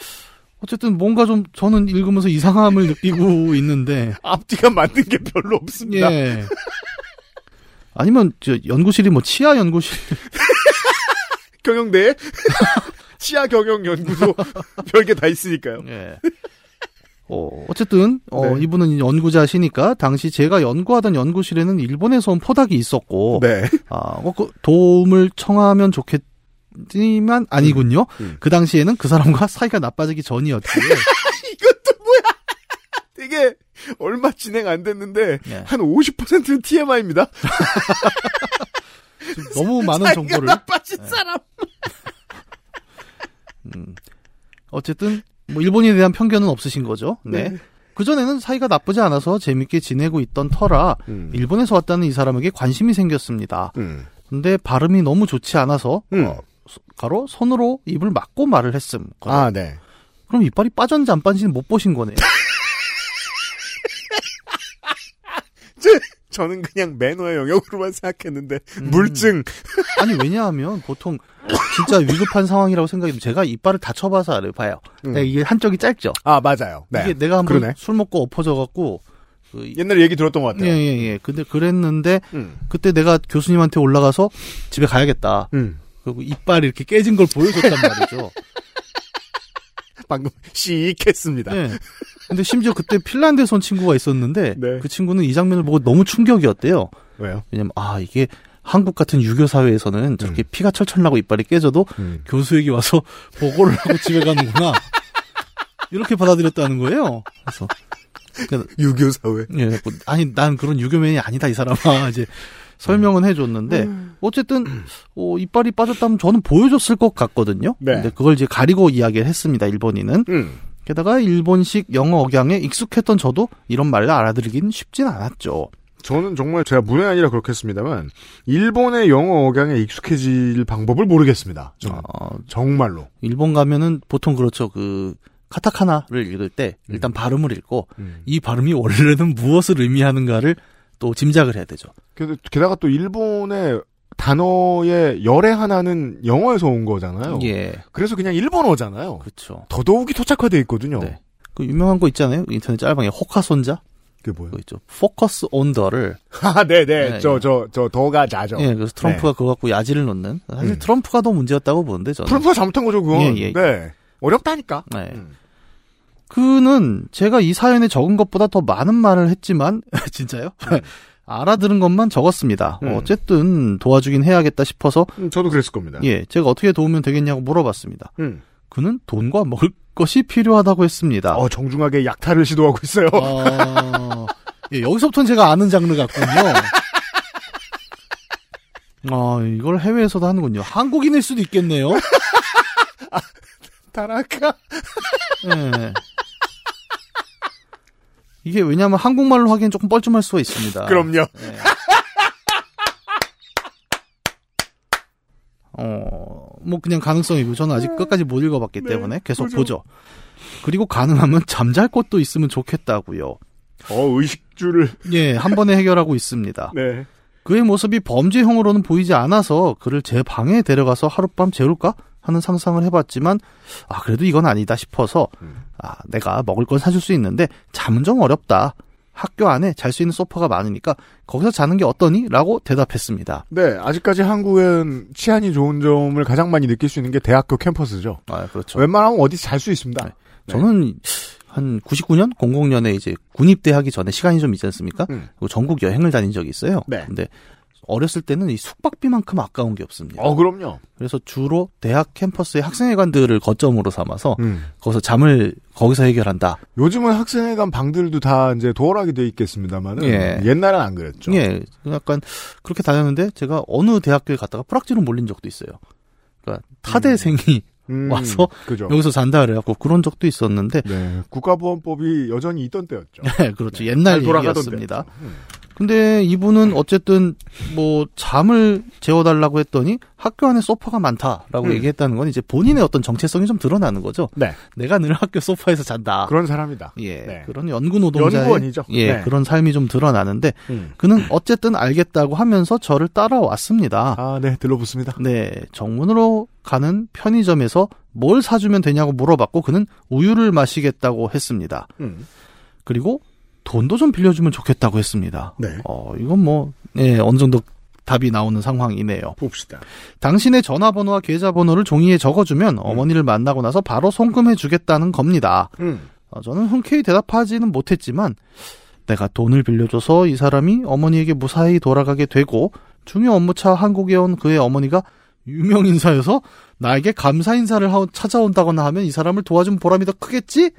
어쨌든 뭔가 좀 저는 읽으면서 이상함을 느끼고 있는데, 앞뒤가 맞는 게 별로 없습니다. 예. 아니면 저 연구실이 뭐 치아 연구실 경영대에 치아 경영 연구소 별게 다 있으니까요. 예. 어, 어쨌든 어, 네. 이분은 연구자시니까 당시 제가 연구하던 연구실에는 일본에서 온 포닥이 있었고 네. 아, 어, 그 도움을 청하면 좋겠지만 아니군요. 음. 그 당시에는 그 사람과 사이가 나빠지기 전이었기에 이것도 뭐야? 되게 얼마 진행 안 됐는데 예. 한 50%는 TMI입니다. 좀 너무 많은 사이가 정보를 나빠진 사람. 음, 어쨌든 뭐 일본인에 대한 편견은 없으신 거죠. 네. 네. 그 전에는 사이가 나쁘지 않아서 재밌게 지내고 있던 터라 음. 일본에서 왔다는 이 사람에게 관심이 생겼습니다. 음. 근데 발음이 너무 좋지 않아서 음. 어, 소- 가로 손으로 입을 막고 말을 했음. 아, 네. 그럼 이빨이 빠졌는지 안 빠진지는 못 보신 거네요. 저는 그냥 매너의 영역으로만 생각했는데 음. 물증. 아니 왜냐하면 보통 진짜 위급한 상황이라고 생각해도 제가 이빨을 다쳐봐서 알아요. 봐요. 음. 그러니까 이게 한쪽이 짧죠. 아, 맞아요. 네. 이게 내가 한번 그러네. 술 먹고 엎어져 갖고 그 옛날에 얘기 들었던 것 같아요. 예예예. 근데 그랬는데 음. 그때 내가 교수님한테 올라가서 집에 가야겠다. 음. 그리고 이빨이 이렇게 깨진 걸 보여줬단 말이죠. 방금 시익했습니다. 예. 근데 심지어 그때 핀란드에서 온 친구가 있었는데 네. 그 친구는 이 장면을 보고 너무 충격이었대요. 왜요? 왜냐면 아 이게 한국 같은 유교 사회에서는 저렇게 피가 철철 나고 이빨이 깨져도 음. 교수에게 와서 보고를 하고 집에 가는구나. 이렇게 받아들였다는 거예요. 그래서 그러니까 유교 사회. 예, 뭐, 아니 난 그런 유교맨이 아니다 이 사람아 이제 설명은 해줬는데 음. 어쨌든 어, 이빨이 빠졌다면 저는 보여줬을 것 같거든요. 네. 근데 그걸 이제 가리고 이야기를 했습니다. 일본인은 음. 게다가 일본식 영어 억양에 익숙했던 저도 이런 말을 알아들기는 쉽진 않았죠. 저는 정말 제가 문외 아니라 그렇겠습니다만 일본의 영어 억양에 익숙해질 방법을 모르겠습니다. 저는 어, 정말로. 일본 가면은 보통 그렇죠. 그 카타카나를 읽을 때 일단 발음을 읽고 음. 이 발음이 원래는 무엇을 의미하는가를 또 짐작을 해야 되죠. 게- 게다가 또 일본의 단어의 열의 하나는 영어에서 온 거잖아요. 예. 그래서 그냥 일본어잖아요. 그렇죠. 더더욱이 토착화돼 있거든요. 네. 그 유명한 거 있잖아요. 인터넷 짤방에 호카손자 그게 뭐예요? 그거 있죠. 포커스 온 더를 아, 네네. 네, 저, 예. 저, 저, 더가 자죠. 예, 그래서 트럼프가 그거 갖고 야지를 놓는 사실 음. 트럼프가 더 문제였다고 보는데 저는. 트럼프가 잘못한 거죠, 그건. 예, 예. 네. 어렵다니까. 네. 음. 그는 제가 이 사연에 적은 것보다 더 많은 말을 했지만 진짜요? 알아들은 것만 적었습니다. 음. 어쨌든 도와주긴 해야겠다 싶어서 음, 저도 그랬을 겁니다. 예, 제가 어떻게 도우면 되겠냐고 물어봤습니다. 음. 그는 돈과 먹을 것이 필요하다고 했습니다. 어, 정중하게 약탈을 시도하고 있어요. 어, 예, 여기서부터는 제가 아는 장르 같군요. 아, 이걸 해외에서도 하는군요. 한국인일 수도 있겠네요. 타라카. 예. 이게 왜냐하면 한국말로 하기엔 조금 뻘쭘할 수가 있습니다. 그럼요. 예. 어, 뭐 그냥 가능성이고 저는 아직 끝까지 못 읽어봤기 네, 때문에 계속 그죠. 보죠. 그리고 가능하면 잠잘 곳도 있으면 좋겠다고요. 어, 의식주를. 예, 한 번에 해결하고 있습니다. 네. 그의 모습이 범죄형으로는 보이지 않아서 그를 제 방에 데려가서 하룻밤 재울까 하는 상상을 해봤지만 아 그래도 이건 아니다 싶어서 음. 아 내가 먹을 건 사줄 수 있는데 잠은 좀 어렵다. 학교 안에 잘 수 있는 소파가 많으니까 거기서 자는 게 어떠니? 라고 대답했습니다. 네, 아직까지 한국은 치안이 좋은 점을 가장 많이 느낄 수 있는 게 대학교 캠퍼스죠. 아, 그렇죠. 웬만하면 어디 잘수 있습니다. 네. 저는 한 99년, 00년에 이제 군입대하기 전에 시간이 좀 있지 않습니까? 음. 전국 여행을 다닌 적이 있어요. 네. 근데 어렸을 때는 이 숙박비만큼 아까운 게 없습니다. 어, 그럼요. 그래서 주로 대학 캠퍼스의 학생회관들을 거점으로 삼아서 음. 거기서 잠을 거기서 해결한다. 요즘은 학생회관 방들도 다 이제 도어락이 돼 있겠습니다만은 예. 옛날엔 안 그랬죠. 예, 약간 그렇게 다녔는데 제가 어느 대학교에 갔다가 프락지로 몰린 적도 있어요. 그러니까 타대생이 음, 와서 그죠. 여기서 잔다 그래갖고 그런 적도 있었는데, 네, 국가보안법이 여전히 있던 때였죠. 네, 그렇죠. 옛날 잘 돌아가던 얘기였습니다. 때였죠. 음. 근데 이분은 어쨌든 뭐 잠을 재워달라고 했더니 학교 안에 소파가 많다라고 음. 얘기했다는 건 이제 본인의 어떤 정체성이 좀 드러나는 거죠. 네, 내가 늘 학교 소파에서 잔다. 그런 사람이다. 예, 네. 그런 연구 노동자의 연구원이죠. 예, 네. 그런 삶이 좀 드러나는데 음. 그는 어쨌든 알겠다고 하면서 저를 따라왔습니다. 아, 네, 들러붙습니다. 네, 정문으로 가는 편의점에서 뭘 사주면 되냐고 물어봤고 그는 우유를 마시겠다고 했습니다. 음. 그리고 돈도 좀 빌려주면 좋겠다고 했습니다. 네. 어, 이건 뭐, 예, 어느 정도 답이 나오는 상황이네요. 봅시다. 당신의 전화번호와 계좌번호를 종이에 음. 적어주면 어머니를 만나고 나서 바로 송금해 주겠다는 겁니다. 음. 어, 저는 흔쾌히 대답하지는 못했지만 내가 돈을 빌려줘서 이 사람이 어머니에게 무사히 돌아가게 되고 중요 업무차 한국에 온 그의 어머니가 유명 인사여서 나에게 감사 인사를 하고 찾아온다거나 하면 이 사람을 도와준 보람이 더 크겠지?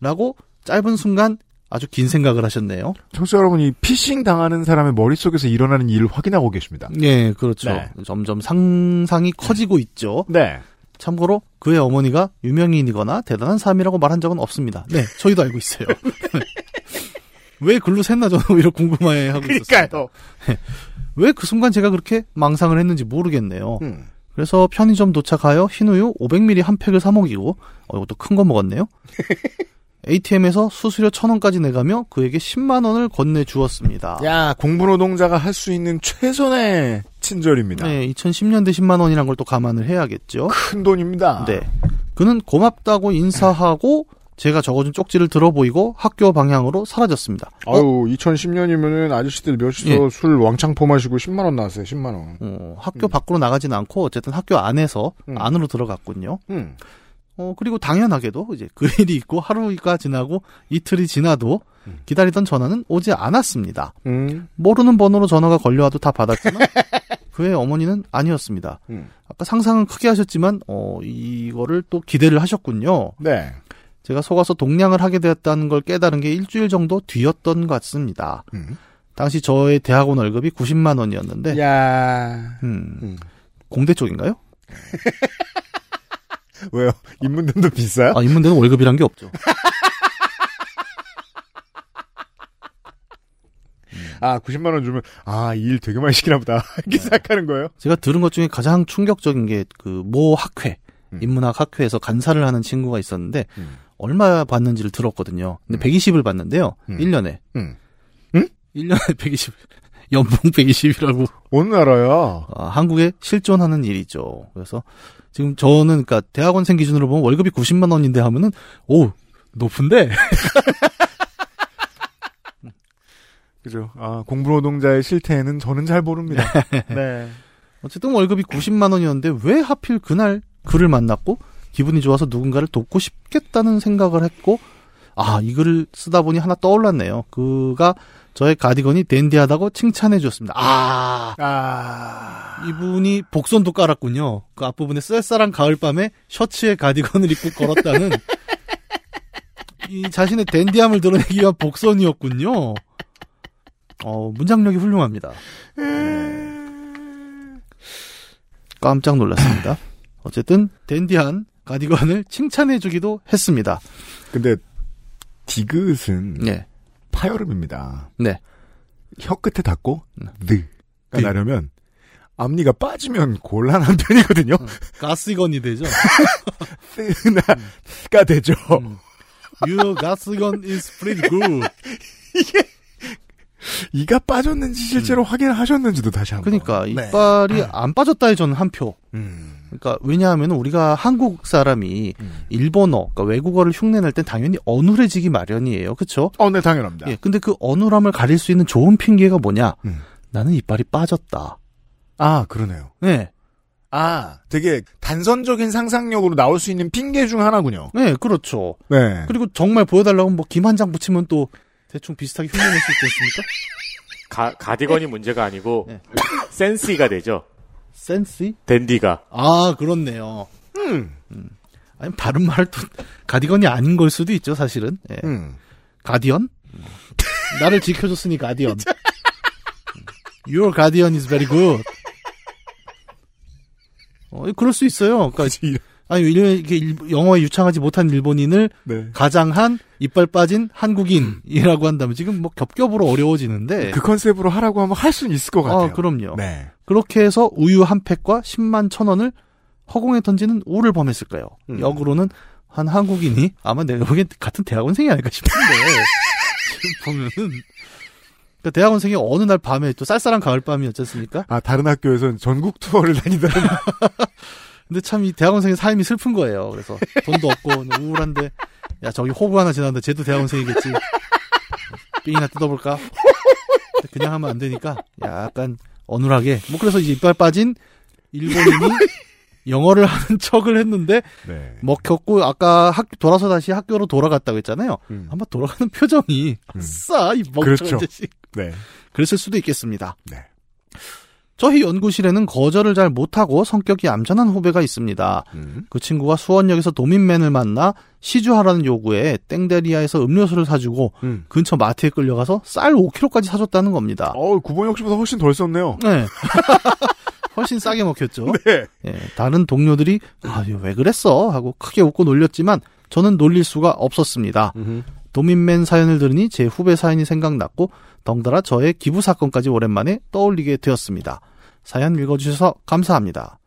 라고 짧은 순간 아주 긴 생각을 하셨네요. 청취자 여러분, 이 피싱 당하는 사람의 머릿속에서 일어나는 일을 확인하고 계십니다. 예, 그렇죠. 네. 점점 상상이 커지고 있죠. 네. 참고로 그의 어머니가 유명인이거나 대단한 사람이라고 말한 적은 없습니다. 네, 저희도 알고 있어요. 왜 글로 샜나 저는 오히려 궁금해 하고 있었어요. 그러니까요. 왜그 순간 제가 그렇게 망상을 했는지 모르겠네요. 음. 그래서 편의점 도착하여 흰우유 500ml 한 팩을 사 먹이고 어 이것도 큰 거 먹었네요. ATM에서 수수료 1000원까지 내가며 그에게 10만 원을 건네 주었습니다. 야, 공부 노동자가 할 수 있는 최선의 친절입니다. 네, 2010년대 10만 원이란 걸 또 감안을 해야겠죠. 큰 돈입니다. 네. 그는 고맙다고 인사하고 제가 적어준 쪽지를 들어보이고 학교 방향으로 사라졌습니다. 어? 아유, 2010년이면은 아저씨들 몇이서 예. 술 왕창 퍼마시고 10만 원 나왔어요, 10만 원. 어, 학교 밖으로 나가진 않고 어쨌든 학교 안에서 음. 안으로 들어갔군요. 음. 어, 그리고 당연하게도 이제 그 일이 있고 하루가 지나고 이틀이 지나도 음. 기다리던 전화는 오지 않았습니다. 음. 모르는 번호로 전화가 걸려와도 다 받았지만 그의 어머니는 아니었습니다. 음. 아까 상상은 크게 하셨지만 어, 이거를 또 기대를 하셨군요. 네. 제가 속아서 동냥을 하게 되었다는 걸 깨달은 게 일주일 정도 뒤였던 것 같습니다. 음. 당시 저의 대학원 월급이 90만 원이었는데 야 음, 음. 공대 쪽인가요? 왜요? 인문등도 비싸요? 아, 인문대는 월급이란 게 없죠. 아, 90만 원 주면, 아, 이 일 되게 많이 시키나 보다. 이렇게 생각하는 거예요? 제가 들은 것 중에 가장 충격적인 게 그 모 학회 음. 인문학 학회에서 간사를 하는 친구가 있었는데 음. 얼마 받는지를 들었거든요. 근데 음. 120을 받는데요. 음. 1년에. 음. 1년에 120. 연봉 120이라고. 어느 나라야? 아, 한국에 실존하는 일이죠. 그래서 지금 저는 그러니까 대학원생 기준으로 보면 월급이 90만 원인데 하면은 오 높은데 그죠. 아, 공부노동자의 실태는 저는 잘 모릅니다. 네. 어쨌든 월급이 90만 원이었는데 왜 하필 그날 그를 만났고 기분이 좋아서 누군가를 돕고 싶겠다는 생각을 했고 아 이 글을 쓰다 보니 하나 떠올랐네요. 그가 저의 가디건이 댄디하다고 칭찬해 주었습니다. 아 아. 이분이 복선도 깔았군요. 그 앞부분에 쌀쌀한 가을밤에 셔츠에 가디건을 입고 걸었다는 이 자신의 댄디함을 드러내기 위한 복선이었군요. 어, 문장력이 훌륭합니다. 깜짝 놀랐습니다. 어쨌든 댄디한 가디건을 칭찬해 주기도 했습니다. 근데 디귿은 네, 파열음입니다. 네, 혀 끝에 닫고 음. 느가 네. 나려면 앞니가 빠지면 곤란한 편이거든요. 가스건이 되죠. 쓰나가 되죠. 음. Your 가스건 is pretty good. 이가 빠졌는지 실제로 확인을 하셨는지도 다시 한번. 음. 그러니까 네. 이빨이 안 빠졌다에 저는 한 표. 음. 그러니까 왜냐하면 우리가 한국 사람이 음. 일본어, 그러니까 외국어를 흉내낼 땐 당연히 어눌해지기 마련이에요. 그렇죠? 어, 네, 당연합니다. 예. 근데 그 어눌함을 가릴 수 있는 좋은 핑계가 뭐냐? 음. 나는 이빨이 빠졌다. 아, 그러네요. 네. 아, 되게 단선적인 상상력으로 나올 수 있는 핑계 중 하나군요. 네, 그렇죠. 네. 그리고 정말 보여달라고 하면 뭐김 한 장 붙이면 또 대충 비슷하게 흉내낼 수 있지 않습니까? 가, 가디건이 문제가 아니고 네. 센시가 되죠. 센시? 댄디가. 아, 그렇네요. 음. 아니, 바른 또, 가디건이 아닌 걸 수도 있죠, 사실은. 예. 음. 가디언? 나를 지켜줬으니 가디언. Your guardian is very good. 어, 그럴 수 있어요. 그러니까, 아니, 일- 이게 일- 영어에 유창하지 못한 일본인을 네. 가장한 이빨 빠진 한국인이라고 한다면 지금 뭐 겹겹으로 어려워지는데. 그 컨셉으로 하라고 하면 할 수는 있을 것 같아요. 아, 그럼요. 네. 그렇게 해서 우유 한 팩과 10만 천 원을 허공에 던지는 우를 범했을까요? 음. 역으로는 한 한국인이 아마 내가 보기엔 같은 대학원생이 아닐까 싶은데 지금 보면은 그러니까 대학원생이 어느 날 밤에 또 쌀쌀한 가을 밤이었지 않습니까? 아, 다른 학교에서는 전국 투어를 다니다는. 근데 참 이 대학원생의 삶이 슬픈 거예요. 그래서 돈도 없고 우울한데 야 저기 호구 하나 지나는데 쟤도 대학원생이겠지. 삥이나 뜯어볼까? 그냥 하면 안 되니까 약간 어눌하게 뭐 그래서 이제 이빨 빠진 일본인이 영어를 하는 척을 했는데 네. 먹혔고 아까 학 돌아서 다시 학교로 돌아갔다고 했잖아요. 음. 아마 돌아가는 표정이 음. 아싸 이 멍청한 그렇죠. 자식. 네. 그랬을 수도 있겠습니다. 네. 저희 연구실에는 거절을 잘 못하고 성격이 얌전한 후배가 있습니다. 음. 그 친구가 수원역에서 도민맨을 만나 시주하라는 요구에 땡데리아에서 음료수를 사주고 음. 근처 마트에 끌려가서 쌀 5kg까지 사줬다는 겁니다. 어, 구본혁 씨보다 훨씬 덜 썼네요. 네. 훨씬 싸게 먹혔죠. 네. 예, 다른 동료들이 아, 왜 그랬어? 하고 크게 웃고 놀렸지만 저는 놀릴 수가 없었습니다. 도민맨 사연을 들으니 제 후배 사연이 생각났고 덩달아 저의 기부 사건까지 오랜만에 떠올리게 되었습니다. 사연 읽어주셔서 감사합니다.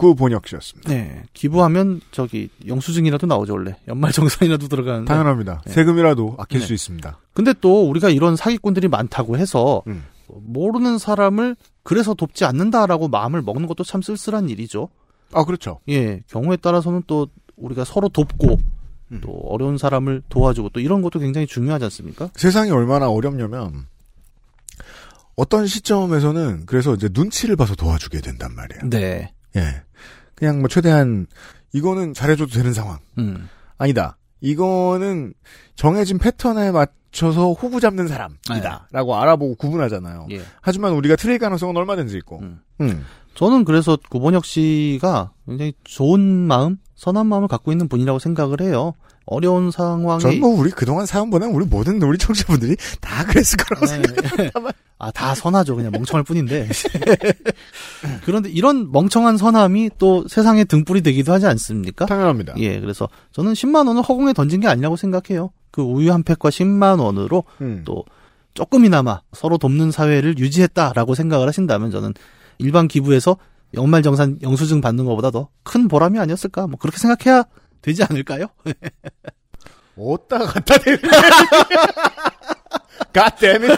구본혁 씨였습니다. 네, 기부하면 저기 영수증이라도 나오죠 원래 연말정산이라도 들어가는데. 당연합니다. 네. 세금이라도 아낄 네. 수 있습니다. 근데 또 우리가 이런 사기꾼들이 많다고 해서 음. 모르는 사람을 그래서 돕지 않는다라고 마음을 먹는 것도 참 쓸쓸한 일이죠. 아, 그렇죠. 예, 경우에 따라서는 또 우리가 서로 돕고 음. 또 어려운 사람을 도와주고 또 이런 것도 굉장히 중요하지 않습니까? 세상이 얼마나 어렵냐면 어떤 시점에서는 그래서 이제 눈치를 봐서 도와주게 된단 말이에요. 네. 예. 그냥 뭐 최대한 이거는 잘해줘도 되는 상황. 음. 아니다. 이거는 정해진 패턴에 맞춰서 호구 잡는 사람이다. 라고 알아보고 구분하잖아요. 예. 하지만 우리가 트레이 가능성은 얼마든지 있고. 음. 음. 저는 그래서 구본혁 씨가 굉장히 좋은 마음, 선한 마음을 갖고 있는 분이라고 생각을 해요. 어려운 상황에 전뭐 우리 그동안 사연 보낸 우리 모든 우리 청취자분들이 다 그랬을 거라고 생각해요. 아, 다 선하죠. 그냥 멍청할 뿐인데. 그런데 이런 멍청한 선함이 또 세상의 등불이 되기도 하지 않습니까? 당연합니다. 예, 그래서 저는 10만 원을 허공에 던진 게 아니라고 생각해요. 그 우유 한 팩과 10만 원으로 음. 또 조금이나마 서로 돕는 사회를 유지했다라고 생각을 하신다면 저는 일반 기부에서 연말정산 영수증 받는 것보다 더 큰 보람이 아니었을까? 뭐 그렇게 생각해야 되지 않을까요? 어디다 갖다 대는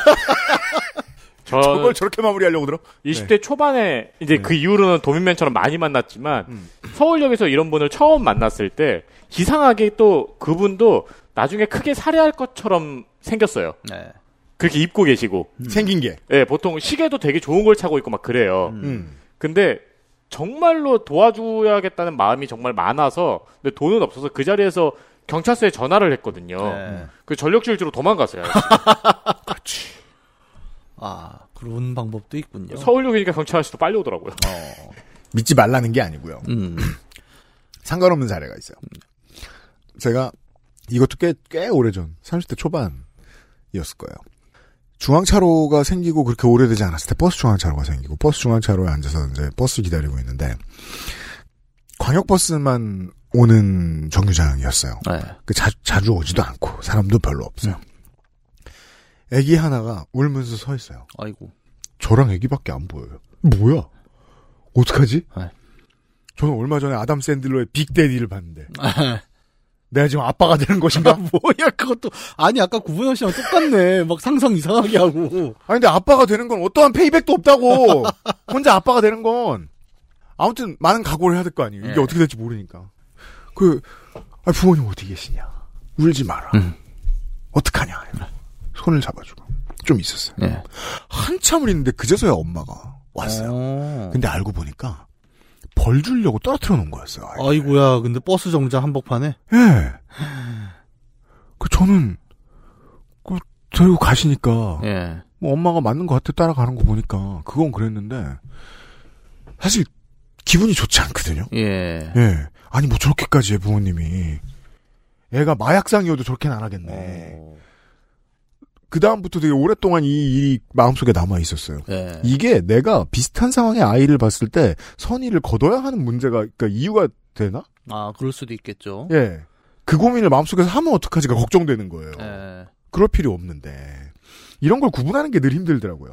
저 저걸 저렇게 마무리하려고 들어? 20대 초반에 이제 네. 그 이후로는 도민맨처럼 많이 만났지만 음. 서울역에서 이런 분을 처음 만났을 때 이상하게 또 그분도 나중에 크게 살해할 것처럼 생겼어요. 네. 그렇게 입고 계시고. 생긴 게. 예, 보통 시계도 되게 좋은 걸 차고 있고 막 그래요. 음. 근데 정말로 도와줘야겠다는 마음이 정말 많아서 근데 돈은 없어서 그 자리에서 경찰서에 전화를 했거든요. 네. 그 전력질주로 도망갔어요. 아, 그런 방법도 있군요. 서울역이니까 경찰 아저씨도 빨리 오더라고요. 믿지 말라는 게 아니고요. 음. 상관없는 사례가 있어요. 제가 이것도 꽤, 꽤 오래전, 30대 초반이었을 거예요. 중앙차로가 생기고 그렇게 오래되지 않았을 때 버스 중앙차로가 생기고 버스 중앙차로에 앉아서 이제 버스 기다리고 있는데 광역버스만 오는 정류장이었어요. 네. 그 자, 자주 오지도 않고 사람도 별로 없어요. 애기 하나가 울면서 서 있어요. 아이고. 저랑 애기밖에 안 보여요. 뭐야? 어떡하지? 네. 저는 얼마 전에 아담 샌들러의 빅데디를 봤는데 내가 지금 아빠가 되는 것인가? 뭐야, 그것도. 아니, 아까 구분현 씨랑 똑같네. 막 상상 이상하게 하고. 아니 근데 아빠가 되는 건 어떠한 페이백도 없다고. 혼자 아빠가 되는 건 아무튼 많은 각오를 해야 될 거 아니에요. 이게 네. 어떻게 될지 모르니까. 그 아, 부모님 어디 계시냐? 울지 마라. 음. 어떡하냐? 손을 잡아주고 좀 있었어요. 예. 한참을 있는데 그제서야 엄마가 왔어요. 어. 근데 알고 보니까 벌 주려고 떨어뜨려 놓은 거였어요. 아이를. 아이고야, 근데 버스 정장 한복판에? 예. 그 저는 그 데리고 가시니까 예. 뭐 엄마가 맞는 것 같아 따라가는 거 보니까 그건 그랬는데 사실 기분이 좋지 않거든요. 예. 예. 아니 뭐 저렇게까지 해 부모님이 애가 마약상이어도 저렇게는 안 하겠네. 어. 그 다음부터 되게 오랫동안 이 일이 마음속에 남아 있었어요. 예. 이게 내가 비슷한 상황의 아이를 봤을 때 선의를 거둬야 하는 문제가 그러니까 이유가 되나? 아, 그럴 수도 있겠죠. 예. 그 고민을 마음속에서 하면 어떡하지가 걱정되는 거예요. 예. 그럴 필요 없는데 이런 걸 구분하는 게 늘 힘들더라고요.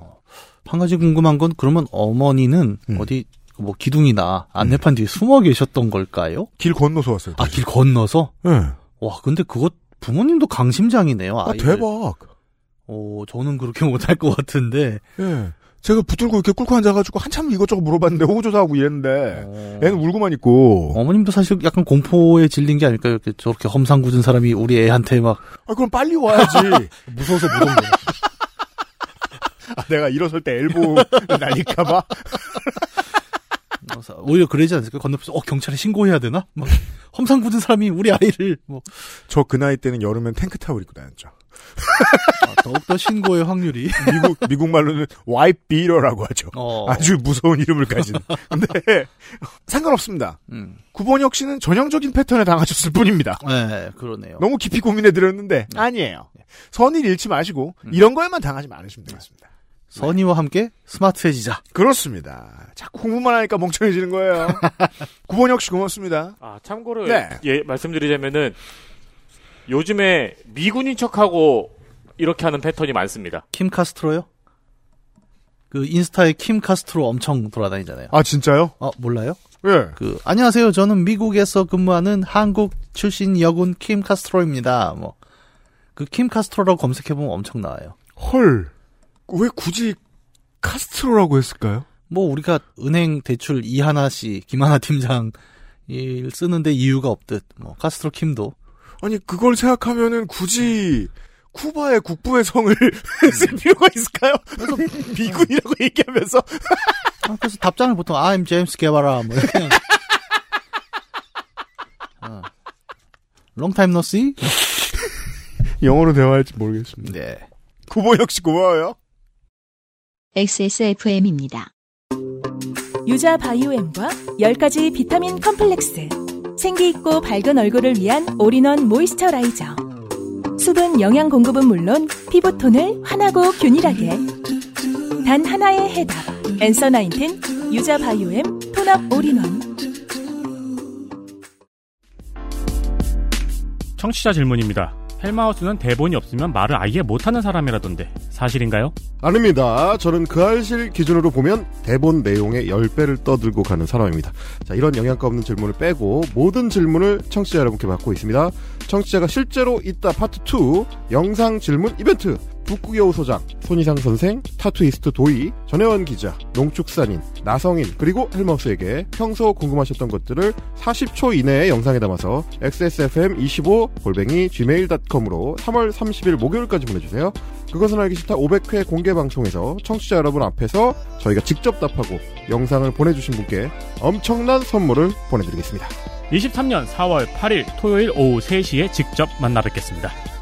한 가지 궁금한 건 그러면 어머니는 음. 어디 뭐 기둥이나 안내판 뒤에 숨어 계셨던 걸까요? 길 건너서 왔어요. 아, 길 건너서? 예. 와, 근데 그것 부모님도 강심장이네요. 아, 아이를. 대박. 오, 저는 그렇게 못할 것 같은데. 예. 제가 붙들고 이렇게 꿇고 앉아가지고 한참 이것저것 물어봤는데 호구조사하고 이랬는데 어. 애는 울고만 있고. 어머님도 사실 약간 공포에 질린 게 아닐까요? 이렇게 저렇게 험상궂은 사람이 우리 애한테 막 아 그럼 빨리 와야지. 무서워서 못 온 거야. 아, 내가 일어설 때 엘보 날릴까봐. 그래서 오히려 그러지 않습니까? 건너편에서 어 경찰에 신고해야 되나? 막 험상궂은 사람이 우리 아이를 뭐 저 그 나이 때는 여름엔 탱크탑을 입고 다녔죠. 아, 더욱더 신고의 확률이 미국 미국 말로는 와이프 비러라고 하죠. 어. 아주 무서운 이름을 가진. 근데 상관없습니다. 음. 구본혁 씨는 전형적인 패턴에 당하셨을 뿐입니다. 네, 그러네요. 너무 깊이 고민해 드렸는데 아니에요. 선의를 잃지 마시고 이런 거에만 당하지 않으시면 되겠습니다. 선의와 함께 스마트해지자. 그렇습니다. 자꾸 공부만 하니까 멍청해지는 거예요. 구본혁 씨 고맙습니다. 아, 참고로 네. 예, 말씀드리자면은 요즘에 미군인 척하고 이렇게 하는 패턴이 많습니다. 킴 카스트로요? 그 인스타에 킴 카스트로 엄청 돌아다니잖아요. 아 진짜요? 어, 몰라요? 예. 그 안녕하세요. 저는 미국에서 근무하는 한국 출신 여군 킴 카스트로입니다. 뭐 그 킴 카스트로라고 검색해 보면 엄청 나와요. 헐. 왜 굳이 카스트로라고 했을까요? 뭐 우리가 은행 대출 이하나 씨, 김하나 팀장 일 쓰는데 이유가 없듯 뭐 카스트로 킴도 아니 그걸 생각하면은 굳이 쿠바의 국부의 성을 쓸 필요가 있을까요? 미군이라고 얘기하면서 아, 그래서 답장을 보통 I'm James Guevara 뭐 그냥 어. Long time no see? 영어로 대화할지 모르겠습니다. 네. 구본혁 씨 고마워요. XSFM입니다. 유자 biome과 10가지 비타민 컴플렉스. 생기 있고 밝은 얼굴을 위한 all-in-one moisturizer. 수분 영양 공급은 물론 피부톤을 환하고 균일하게. 단 하나의 해답. Answer Nineteen 유자 biome tone-up all-in-one. 청취자 질문입니다. 헬마우스는 대본이 없으면 말을 아예 못하는 사람이라던데 사실인가요? 아닙니다. 저는 그알싫 기준으로 보면 대본 내용의 10배를 떠들고 가는 사람입니다. 자, 이런 영양가 없는 질문을 빼고 모든 질문을 청취자 여러분께 받고 있습니다. 청취자가 실제로 있다 파트 2 영상 질문 이벤트 북구여우 소장, 손희상 선생, 타투이스트 도희, 전혜원 기자, 농축산인, 나성인, 그리고 헬마우스에게 평소 궁금하셨던 것들을 40초 이내에 영상에 담아서 xsfm25 골뱅이 gmail.com으로 3월 30일 목요일까지 보내주세요. 그것은 알기 싫다 500회 공개 방송에서 청취자 여러분 앞에서 저희가 직접 답하고 영상을 보내주신 분께 엄청난 선물을 보내드리겠습니다. 23년 4월 8일 토요일 오후 3시에 직접 만나 뵙겠습니다.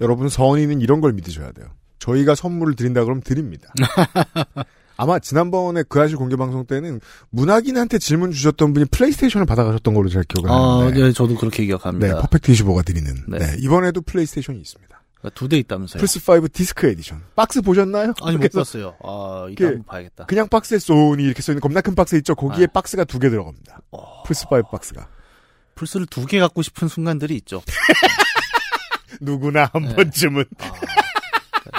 여러분 선의는 이런 걸 믿으셔야 돼요. 저희가 선물을 드린다 그러면 드립니다. 아마 지난번에 그 아실 공개 방송 때는 문학인한테 질문 주셨던 분이 플레이스테이션을 받아가셨던 걸로 제가 기억을 아, 하는데. 네, 저도 그렇게 기억합니다. 네, Perfect 25가 드리는. 네. 네, 이번에도 플레이스테이션이 있습니다. 두대 있다면서요? 플스 5 disc edition. 박스 보셨나요? 아니 못 봤어요. 아, 이따 한번 봐야겠다. 그냥 박스에 소니 이렇게 써 있는 겁나 큰 박스 있죠? 거기에 아. 박스가 두 개 들어갑니다. 어. 플스 5 박스가. 플스를 두 개 갖고 싶은 순간들이 있죠. 누구나 한 네. 번쯤은.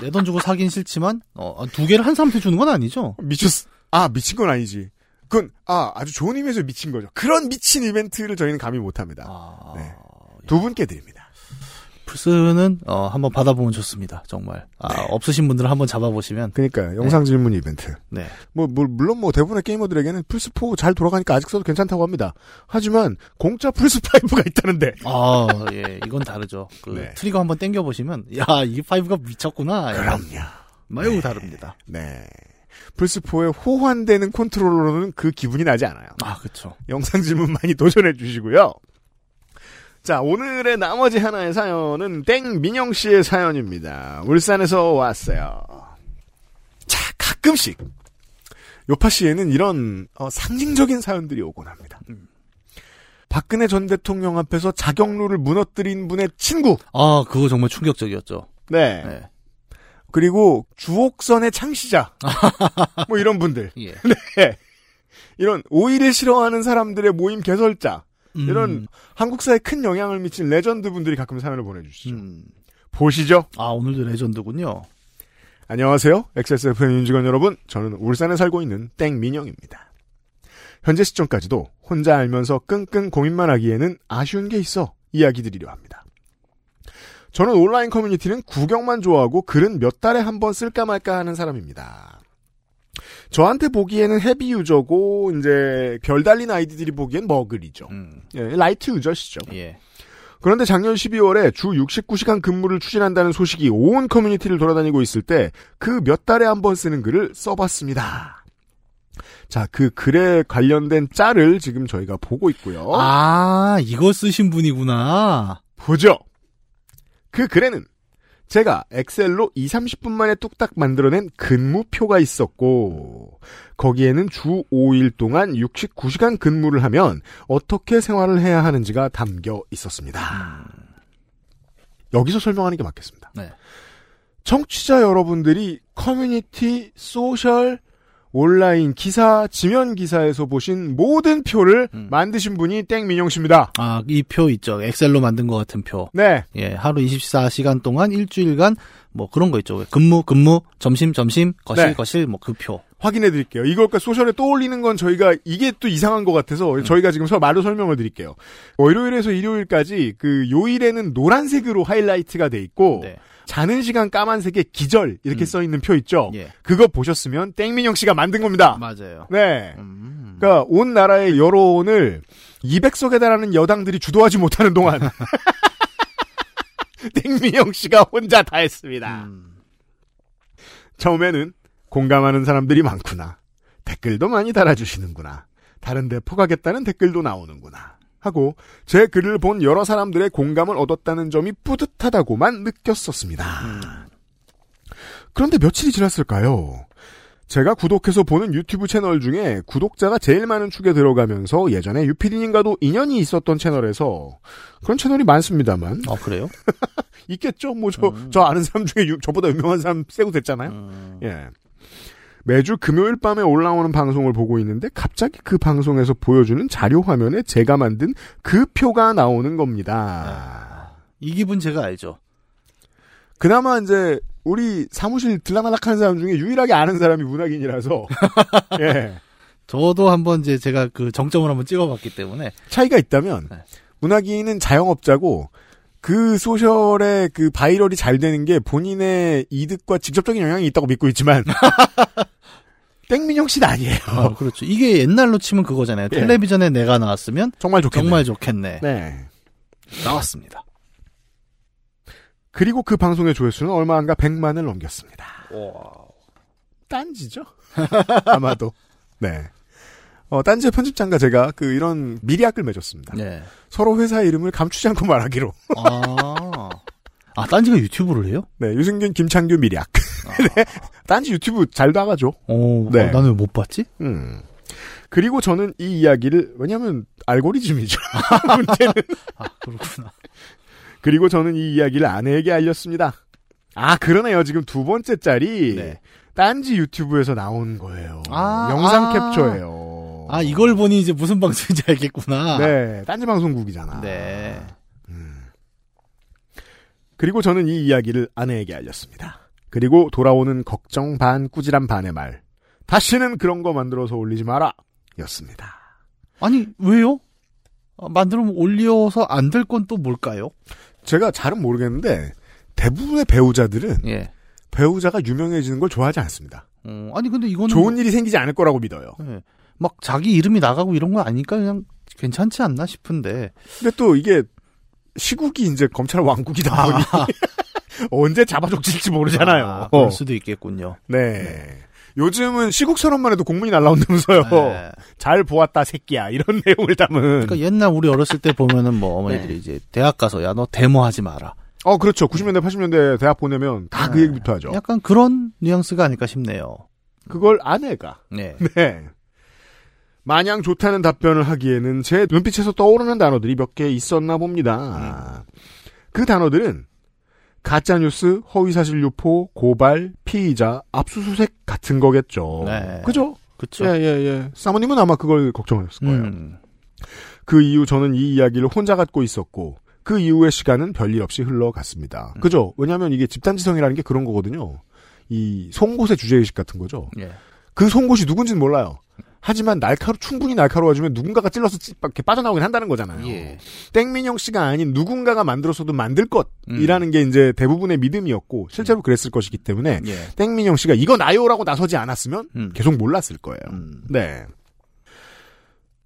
내돈 주고 사긴 싫지만 어, 두 개를 한 사람한테 주는 건 아니죠. 미쳤, 아, 미친 건 아니지. 그건, 아, 아주 좋은 의미에서 미친 거죠. 그런 미친 이벤트를 저희는 감히 못 합니다. 아, 네. 두 분께 드립니다. 플스는 어, 한번 받아보면 좋습니다. 정말. 아, 네. 없으신 분들은 한번 잡아보시면 그러니까요. 영상 질문 이벤트. 네. 뭐, 뭐, 물론 뭐 대부분의 게이머들에게는 플스 4 잘 돌아가니까 아직 써도 괜찮다고 합니다. 하지만 공짜 플스 5가 있다는데. 아, 예, 이건 다르죠. 그 네. 트리거 한번 당겨 보시면 야, 이게 5가 미쳤구나. 그럼요. 매우 네. 다릅니다. 네. 플스4에 호환되는 컨트롤러로는 그 기분이 나지 않아요. 아, 그렇죠. 영상 질문 많이 도전해 주시고요. 자, 오늘의 나머지 하나의 사연은 땡민영 씨의 사연입니다. 울산에서 왔어요. 자, 가끔씩 요파 씨에는 이런 어, 상징적인 사연들이 오곤 합니다. 박근혜 전 대통령 앞에서 자격루를 무너뜨린 분의 친구. 아, 그거 정말 충격적이었죠. 네. 네. 그리고 주옥선의 창시자. 뭐 이런 분들. 예. 네. 이런 오이를 싫어하는 사람들의 모임 개설자. 음, 이런 한국사에 큰 영향을 미친 레전드 분들이 가끔 사연을 보내주시죠. 음. 보시죠. 아, 오늘도 legend군요. 안녕하세요. XSFM 윤직원 여러분. 저는 울산에 살고 있는 땡민영입니다. 현재 시점까지도 혼자 알면서 끙끙 고민만 하기에는 아쉬운 게 있어 이야기 드리려 합니다. 저는 온라인 커뮤니티는 구경만 좋아하고 글은 몇 달에 한 번 쓸까 말까 하는 사람입니다. 저한테 보기에는 heavy user고 이제 별 달린 아이디들이 보기엔 머글이죠. 음. 예, light user시죠. 예. 그런데 작년 12월에 주 69시간 근무를 추진한다는 소식이 온 커뮤니티를 돌아다니고 있을 때 그 몇 달에 한 번 쓰는 글을 써봤습니다. 자, 그 글에 관련된 짤을 지금 저희가 보고 있고요. 아, 이거 쓰신 분이구나. 보죠. 그 글에는 제가 엑셀로 2, 30분 만에 뚝딱 만들어낸 근무표가 있었고 거기에는 주 5일 동안 69시간 근무를 하면 어떻게 생활을 해야 하는지가 담겨 있었습니다. 여기서 설명하는 게 맞겠습니다. 네. 청취자 여러분들이 커뮤니티, social, 온라인 기사, 지면 기사에서 보신 모든 표를 음. 만드신 분이 땡민영 씨입니다. 아, 이 표 있죠. 엑셀로 만든 것 같은 표. 네. 예, 하루 24시간 동안 일주일간 뭐 그런 거 있죠. 근무, 근무, 점심, 점심, 거실, 네. 거실, 뭐 그 표. 확인해 드릴게요. 이걸까 소셜에 떠올리는 건 저희가 이게 또 이상한 것 같아서 음. 저희가 지금 서- 말로 설명을 드릴게요. 월요일에서 일요일까지 그 요일에는 노란색으로 하이라이트가 돼 있고 네. 자는 시간 까만색에 기절 이렇게 음. 써 있는 표 있죠. 예. 그거 보셨으면 땡민영 씨가 만든 겁니다. 맞아요. 네. 음. 그러니까 온 나라의 여론을 200석에 달하는 여당들이 주도하지 못하는 동안 땡민영 씨가 혼자 다 했습니다. 음. 처음에는 공감하는 사람들이 많구나. 댓글도 많이 달아주시는구나. 다른데 포가겠다는 댓글도 나오는구나. 하고 제 글을 본 여러 사람들의 공감을 얻었다는 점이 뿌듯하다고만 느꼈었습니다. 그런데 며칠이 지났을까요? 제가 구독해서 보는 유튜브 채널 중에 구독자가 제일 많은 축에 들어가면서 예전에 유피디님과도 인연이 있었던 채널에서 그런 채널이 많습니다만 아, 그래요? 있겠죠. 뭐저저 아는 사람 중에 유- 저보다 유명한 사람 세고 됐잖아요. 음. 예. 매주 금요일 밤에 올라오는 방송을 보고 있는데 갑자기 그 방송에서 보여주는 자료 화면에 제가 만든 그 표가 나오는 겁니다. 이 기분 제가 알죠. 그나마 이제 우리 사무실 들락날락하는 사람 중에 유일하게 아는 사람이 문학인이라서 예. 저도 한번 이제 제가 그 정점을 한번 찍어봤기 때문에 차이가 있다면 네. 문학인은 자영업자고 그 social의 그 viral이 잘 되는 게 본인의 이득과 직접적인 영향이 있다고 믿고 있지만 땡민영 씨는 아니에요. 아, 그렇죠. 이게 옛날로 치면 그거잖아요. 예. 텔레비전에 내가 나왔으면 정말 좋겠네. 정말 좋겠네. 네. 나왔습니다. 그리고 그 방송의 조회수는 얼마 안가 100만을 넘겼습니다. 와. 딴지죠? 아마도. 네. 어, 딴지의 편집장과 제가 그 이런 미리약을 맺었습니다. 네. 서로 회사 이름을 감추지 않고 말하기로. 아. 아, 딴지가 유튜브를 해요? 네, 유승균, 김창규 미리약. 네. 딴지 유튜브 잘 나가죠. 어, 네. 아, 나는 왜못 봤지? 음. 그리고 저는 이 이야기를, 왜냐면, 알고리즘이죠. 문제는. 아, 그렇구나. 그리고 저는 이 이야기를 아내에게 알렸습니다. 아, 그러네요. 지금 두 번째 짤이, 네. 딴지 유튜브에서 나온 거예요. 아, 영상 아. 캡처예요. 아, 이걸 보니 이제 무슨 방송인지 알겠구나. 네, 딴지 방송국이잖아. 네. 그리고 저는 이 이야기를 아내에게 알렸습니다. 그리고 돌아오는 걱정 반 꾸지람 반의 말. 다시는 그런 거 만들어서 올리지 마라. 였습니다. 아니, 왜요? 아, 만들면 올려서 안 될 건 또 뭘까요? 제가 잘은 모르겠는데 대부분의 배우자들은 예. 배우자가 유명해지는 걸 좋아하지 않습니다. 어, 아니, 근데 이거는. 좋은 일이 생기지 않을 거라고 믿어요. 예. 막 자기 이름이 나가고 이런 거 아니까 그냥 괜찮지 않나 싶은데. 근데 또 이게 시국이 이제 검찰 왕국이다 보니 언제 잡아족질지 모르잖아요. 아, 그럴 수도 있겠군요. 네. 요즘은 시국선언만 해도 공문이 날라온다면서요. 네. 잘 보았다 새끼야 이런 내용을 담은. 그러니까 옛날 우리 어렸을 때 보면은 뭐 어머니들이 이제 대학 가서 야 너 데모하지 마라. 어 그렇죠. 90년대 80년대 대학 보내면 다그 네. 얘기부터 하죠. 약간 그런 뉘앙스가 아닐까 싶네요. 그걸 아내가 네. 네. 마냥 좋다는 답변을 하기에는 제 눈빛에서 떠오르는 단어들이 몇 개 있었나 봅니다. 그 단어들은 가짜뉴스, 허위사실 유포, 고발, 피의자, 압수수색 같은 거겠죠. 네. 그죠? 그쵸. 예, 예, 예. 사모님은 아마 그걸 걱정했을 거예요. 음. 그 이후 저는 이 이야기를 혼자 갖고 있었고, 그 이후의 시간은 별일 없이 흘러갔습니다. 음. 그죠? 왜냐하면 이게 집단지성이라는 게 그런 거거든요. 이 송곳의 주제의식 같은 거죠. 예. 그 송곳이 누군지는 몰라요. 하지만 날카로 충분히 날카로워지면 누군가가 찔러서 찌- 이렇게 빠져나오긴 한다는 거잖아요. 예. 땡민영 씨가 아닌 누군가가 만들었어도 만들 음. 것이라는 게 이제 대부분의 믿음이었고 실제로 그랬을 것이기 때문에 예. 땡민영 씨가 이거 나요라고 나서지 않았으면 음. 계속 몰랐을 거예요. 음. 네.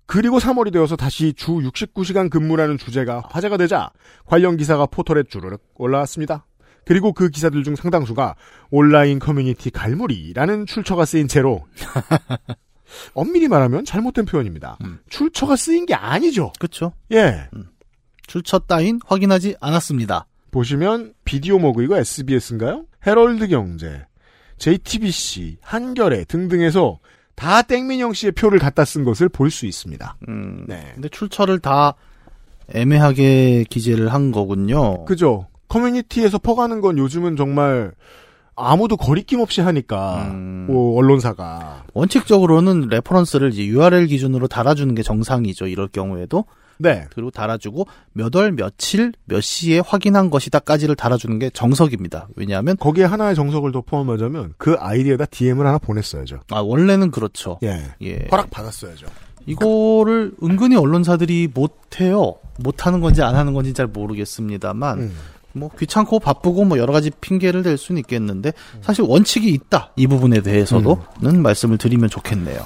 그리고 3월이 되어서 다시 주 69시간 근무라는 주제가 화제가 되자 관련 기사가 포털에 주르륵 올라왔습니다. 그리고 그 기사들 중 상당수가 온라인 커뮤니티 갈무리라는 출처가 쓰인 채로 엄밀히 말하면 잘못된 표현입니다. 음. 출처가 쓰인 게 아니죠. 그쵸. 예. 출처 따윈 확인하지 않았습니다. 보시면 비디오 머그 이거 SBS인가요? 헤럴드 경제, JTBC, 한겨레 등등에서 다 땡민영 씨의 표를 갖다 쓴 것을 볼 수 있습니다. 음. 네. 근데 출처를 다 애매하게 기재를 한 거군요. 그죠? 커뮤니티에서 퍼가는 건 요즘은 정말 아무도 거리낌 없이 하니까 음. 뭐 언론사가 원칙적으로는 reference를 이제 URL 기준으로 달아주는 게 정상이죠. 이럴 경우에도. 네 그리고 달아주고 몇 월 며칠 몇 시에 확인한 것이다까지를 달아주는 게 정석입니다. 왜냐하면 거기에 하나의 정석을 더 포함하자면 그 아이디에다 DM을 하나 보냈어야죠. 아 원래는 그렇죠. 예. 예. 허락 받았어야죠. 이거를 은근히 언론사들이 못해요. 못하는 건지 안 하는 건지 잘 모르겠습니다만 음. 뭐 귀찮고 바쁘고 뭐 여러 가지 핑계를 댈 수는 있겠는데 사실 원칙이 있다 이 부분에 대해서도는 말씀을 드리면 좋겠네요.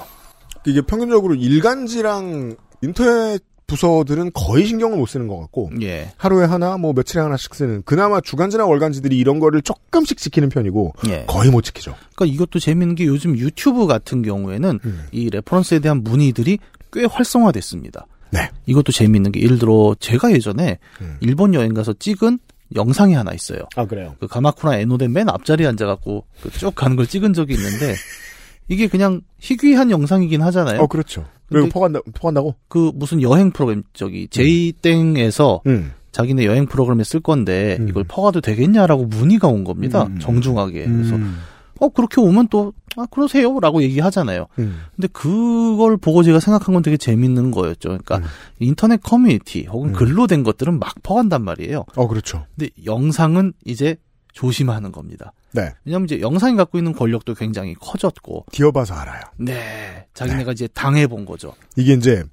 이게 평균적으로 일간지랑 인터넷 부서들은 거의 신경을 못 쓰는 것 같고 예, 하루에 하나 뭐 며칠에 하나씩 쓰는 그나마 주간지나 월간지들이 이런 거를 조금씩 지키는 편이고 예. 거의 못 지키죠. 그러니까 이것도 재밌는 게 요즘 유튜브 같은 경우에는 음. 이 reference에 대한 문의들이 꽤 활성화됐습니다. 네. 이것도 재밌는 게 예를 들어 제가 예전에 음. 일본 여행 가서 찍은 영상이 하나 있어요. 아 그래요. 그 가마쿠라 에노덴 맨 앞자리에 앉아갖고 그 쭉 가는 걸 찍은 적이 있는데 이게 그냥 희귀한 영상이긴 하잖아요. 어 그렇죠. 왜 포간다 포간다고? 그 무슨 여행 프로그램 저기 제이땡에서 음. 자기네 여행 프로그램에 쓸 건데 음. 이걸 퍼가도 되겠냐라고 문의가 온 겁니다. 음. 정중하게. 그래서 음. 어 그렇게 오면 또 아 그러세요라고 얘기하잖아요. 음. 근데 그걸 보고 제가 생각한 건 되게 재밌는 거였죠. 그러니까 음. 인터넷 커뮤니티 혹은 음. 글로 된 것들은 막 퍼간단 말이에요. 어 그렇죠. 근데 영상은 이제 조심하는 겁니다. 네. 왜냐면 이제 영상이 갖고 있는 권력도 굉장히 커졌고. 데어봐서 알아요. 네. 자기네가 이제 당해본 거죠. 이게 이제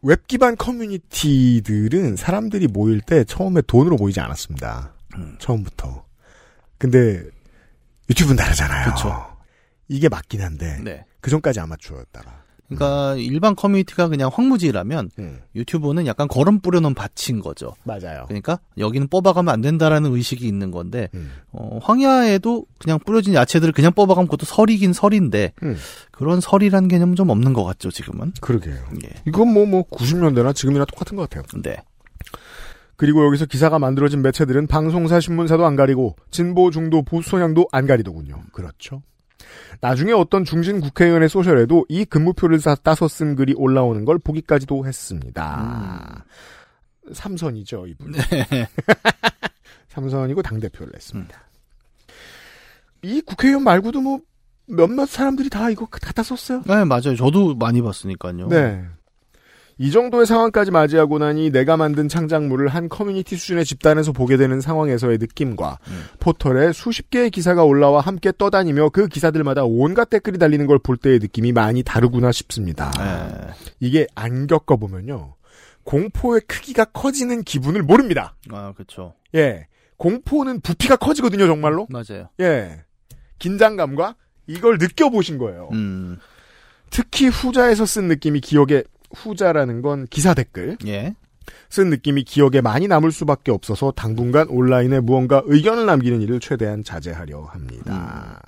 웹 기반 커뮤니티들은 사람들이 모일 때 처음에 돈으로 모이지 않았습니다. 음. 처음부터. 근데 유튜브는 다르잖아요. 그쵸. 이게 맞긴 한데 네. 그 전까지 아마추어였다가. 그러니까 일반 커뮤니티가 그냥 황무지라면 음. 유튜브는 약간 거름 뿌려놓은 밭인 거죠. 맞아요. 그러니까 여기는 뽑아가면 안 된다라는 의식이 있는 건데 음. 어, 황야에도 그냥 뿌려진 야채들을 그냥 뽑아가면 그것도 설이긴 설인데 음. 그런 설이라는 개념은 좀 없는 것 같죠 지금은. 그러게요. 예. 이건 뭐, 뭐, 90년대나 지금이나 똑같은 것 같아요. 네. 그리고 여기서 기사가 만들어진 매체들은 방송사, 신문사도 안 가리고, 진보, 중도, 보수 성향도 안 가리더군요. 그렇죠. 나중에 어떤 중진 국회의원의 소셜에도 이 근무표를 따, 따서 쓴 글이 올라오는 걸 보기까지도 했습니다. 삼선이죠, 이분. 네. 삼선이고 당대표를 했습니다. 이 국회의원 말고도 뭐, 몇몇 사람들이 다 이거 갖다 썼어요. 네 맞아요. 저도 많이 봤으니까요. 네. 이 정도의 상황까지 맞이하고 나니 내가 만든 창작물을 한 커뮤니티 수준의 집단에서 보게 되는 상황에서의 느낌과 포털에 수십 개의 기사가 올라와 함께 떠다니며 그 기사들마다 온갖 댓글이 달리는 걸 볼 때의 느낌이 많이 다르구나 싶습니다. 네. 이게 안 겪어보면요. 공포의 크기가 커지는 기분을 모릅니다. 아 그렇죠. 예. 공포는 부피가 커지거든요, 정말로. 맞아요. 예. 긴장감과 이걸 느껴보신 거예요. 음. 특히 후자에서 쓴 느낌이 기억에 후자라는 건 기사 댓글 예. 쓴 느낌이 기억에 많이 남을 수밖에 없어서 당분간 온라인에 무언가 의견을 남기는 일을 최대한 자제하려 합니다.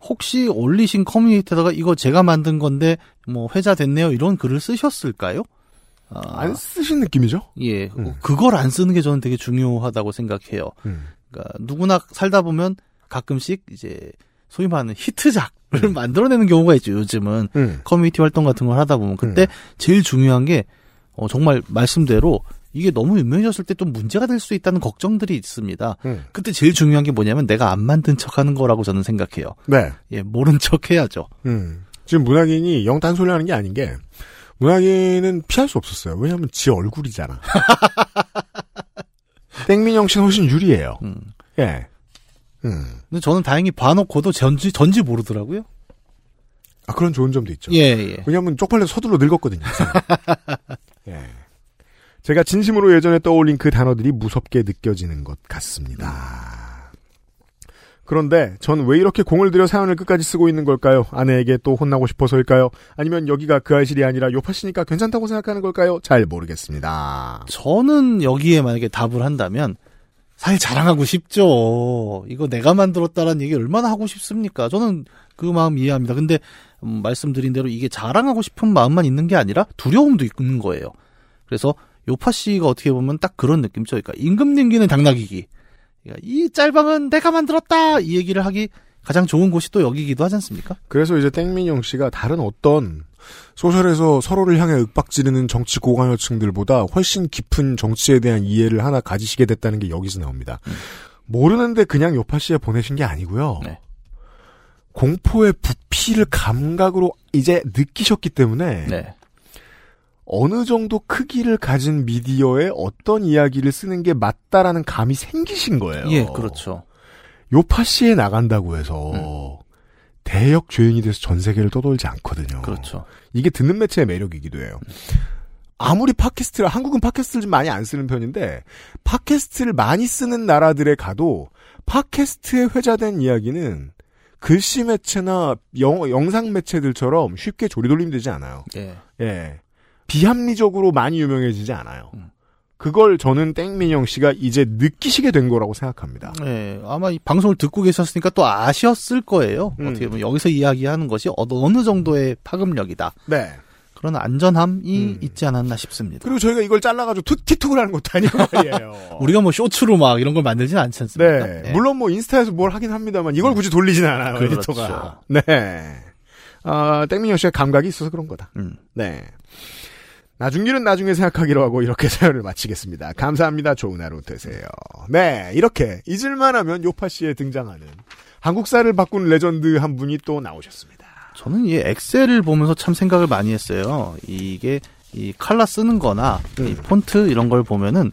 혹시 올리신 커뮤니티에다가 이거 제가 만든 건데 뭐 회자 됐네요 이런 글을 쓰셨을까요? 아, 안 쓰신 느낌이죠? 예, 음. 그걸 안 쓰는 게 저는 되게 중요하다고 생각해요. 음. 그러니까 누구나 살다 보면 가끔씩 이제 소위 말하는 히트작을 만들어내는 경우가 있죠. 요즘은 음. 커뮤니티 활동 같은 걸 하다 보면 그때 제일 중요한 게 어, 정말 말씀대로 이게 너무 유명해졌을 때좀 문제가 될 수 있다는 걱정들이 있습니다. 음. 그때 제일 중요한 게 뭐냐면 내가 안 만든 척하는 거라고 저는 생각해요. 네. 예, 모른 척 해야죠. 음. 지금 문학인이 영 딴소리 하는 게 아닌 게 문학인은 피할 수 없었어요. 왜냐하면 지 얼굴이잖아. 땡민영 씨는 훨씬 유리해요. 음. 예. 음. 근데 저는 다행히 봐놓고도 전지 전지 모르더라고요. 아 그런 좋은 점도 있죠. 예, 예. 왜냐하면 쪽팔려 서둘러 늙었거든요. 예. 제가 진심으로 예전에 떠올린 그 단어들이 무섭게 느껴지는 것 같습니다. 그런데 전 왜 이렇게 공을 들여 사연을 끝까지 쓰고 있는 걸까요? 아내에게 또 혼나고 싶어서일까요? 아니면 여기가 그 알실이 아니라 요파시니까 괜찮다고 생각하는 걸까요? 잘 모르겠습니다. 저는 여기에 만약에 답을 한다면 사실 자랑하고 싶죠. 이거 내가 만들었다라는 얘기 얼마나 하고 싶습니까? 저는 그 마음 이해합니다. 근데 음, 말씀드린 대로 이게 자랑하고 싶은 마음만 있는 게 아니라 두려움도 있는 거예요. 그래서 요파 씨가 어떻게 보면 딱 그런 느낌이죠. 그러니까 임금 님기는 당나귀기. 그러니까 이 짤방은 내가 만들었다 이 얘기를 하기 가장 좋은 곳이 또 여기기도 하지 않습니까? 그래서 이제 땡민영 씨가 다른 어떤 소셜에서 서로를 향해 윽박지르는 정치 고관여층들보다 훨씬 깊은 정치에 대한 이해를 하나 가지시게 됐다는 게 여기서 나옵니다. 모르는데 그냥 요파 씨에 보내신 게 아니고요. 네. 공포의 부피를 감각으로 이제 느끼셨기 때문에 네. 어느 정도 크기를 가진 미디어에 어떤 이야기를 쓰는 게 맞다라는 감이 생기신 거예요. 예, 그렇죠. 요파 씨에 나간다고 해서 대역 죄인이 돼서 전 세계를 떠돌지 않거든요. 그렇죠. 이게 듣는 매체의 매력이기도 해요. 아무리 팟캐스트를 한국은 팟캐스트를 좀 많이 안 쓰는 편인데 팟캐스트를 많이 쓰는 나라들에 가도 팟캐스트에 회자된 이야기는 글씨 매체나 영, 영상 매체들처럼 쉽게 조리돌림 되지 않아요. 예. 예. 비합리적으로 많이 유명해지지 않아요. 음. 그걸 저는 땡민영 씨가 이제 느끼시게 된 거라고 생각합니다. 예, 아마 이 방송을 듣고 계셨으니까 또 아셨을 거예요. 음. 어떻게 보면 여기서 이야기하는 것이 어- 어느 정도의 파급력이다. 네. 그런 안전함이 음. 있지 않았나 싶습니다. 그리고 저희가 이걸 잘라가지고 투, 틱톡을 하는 것도 아니고 말이에요. 우리가 뭐 쇼츠로 막 이런 걸 만들지는 않지 않습니까? 네. 예. 물론 뭐 인스타에서 뭘 하긴 합니다만 이걸 굳이 돌리지는 않아요, 그렇죠. 에디터가. 네. 아, 땡민영 씨의 감각이 있어서 그런 거다. 음. 네. 나중일은 나중에 생각하기로 하고 이렇게 사연을 마치겠습니다. 감사합니다. 좋은 하루 되세요. 네. 이렇게 잊을만 하면 요팟시에 등장하는 한국사를 바꾼 레전드 한 분이 또 나오셨습니다. 저는 이 엑셀을 보면서 참 생각을 많이 했어요. 이게 이 칼라 쓰는 거나 이 폰트 이런 걸 보면은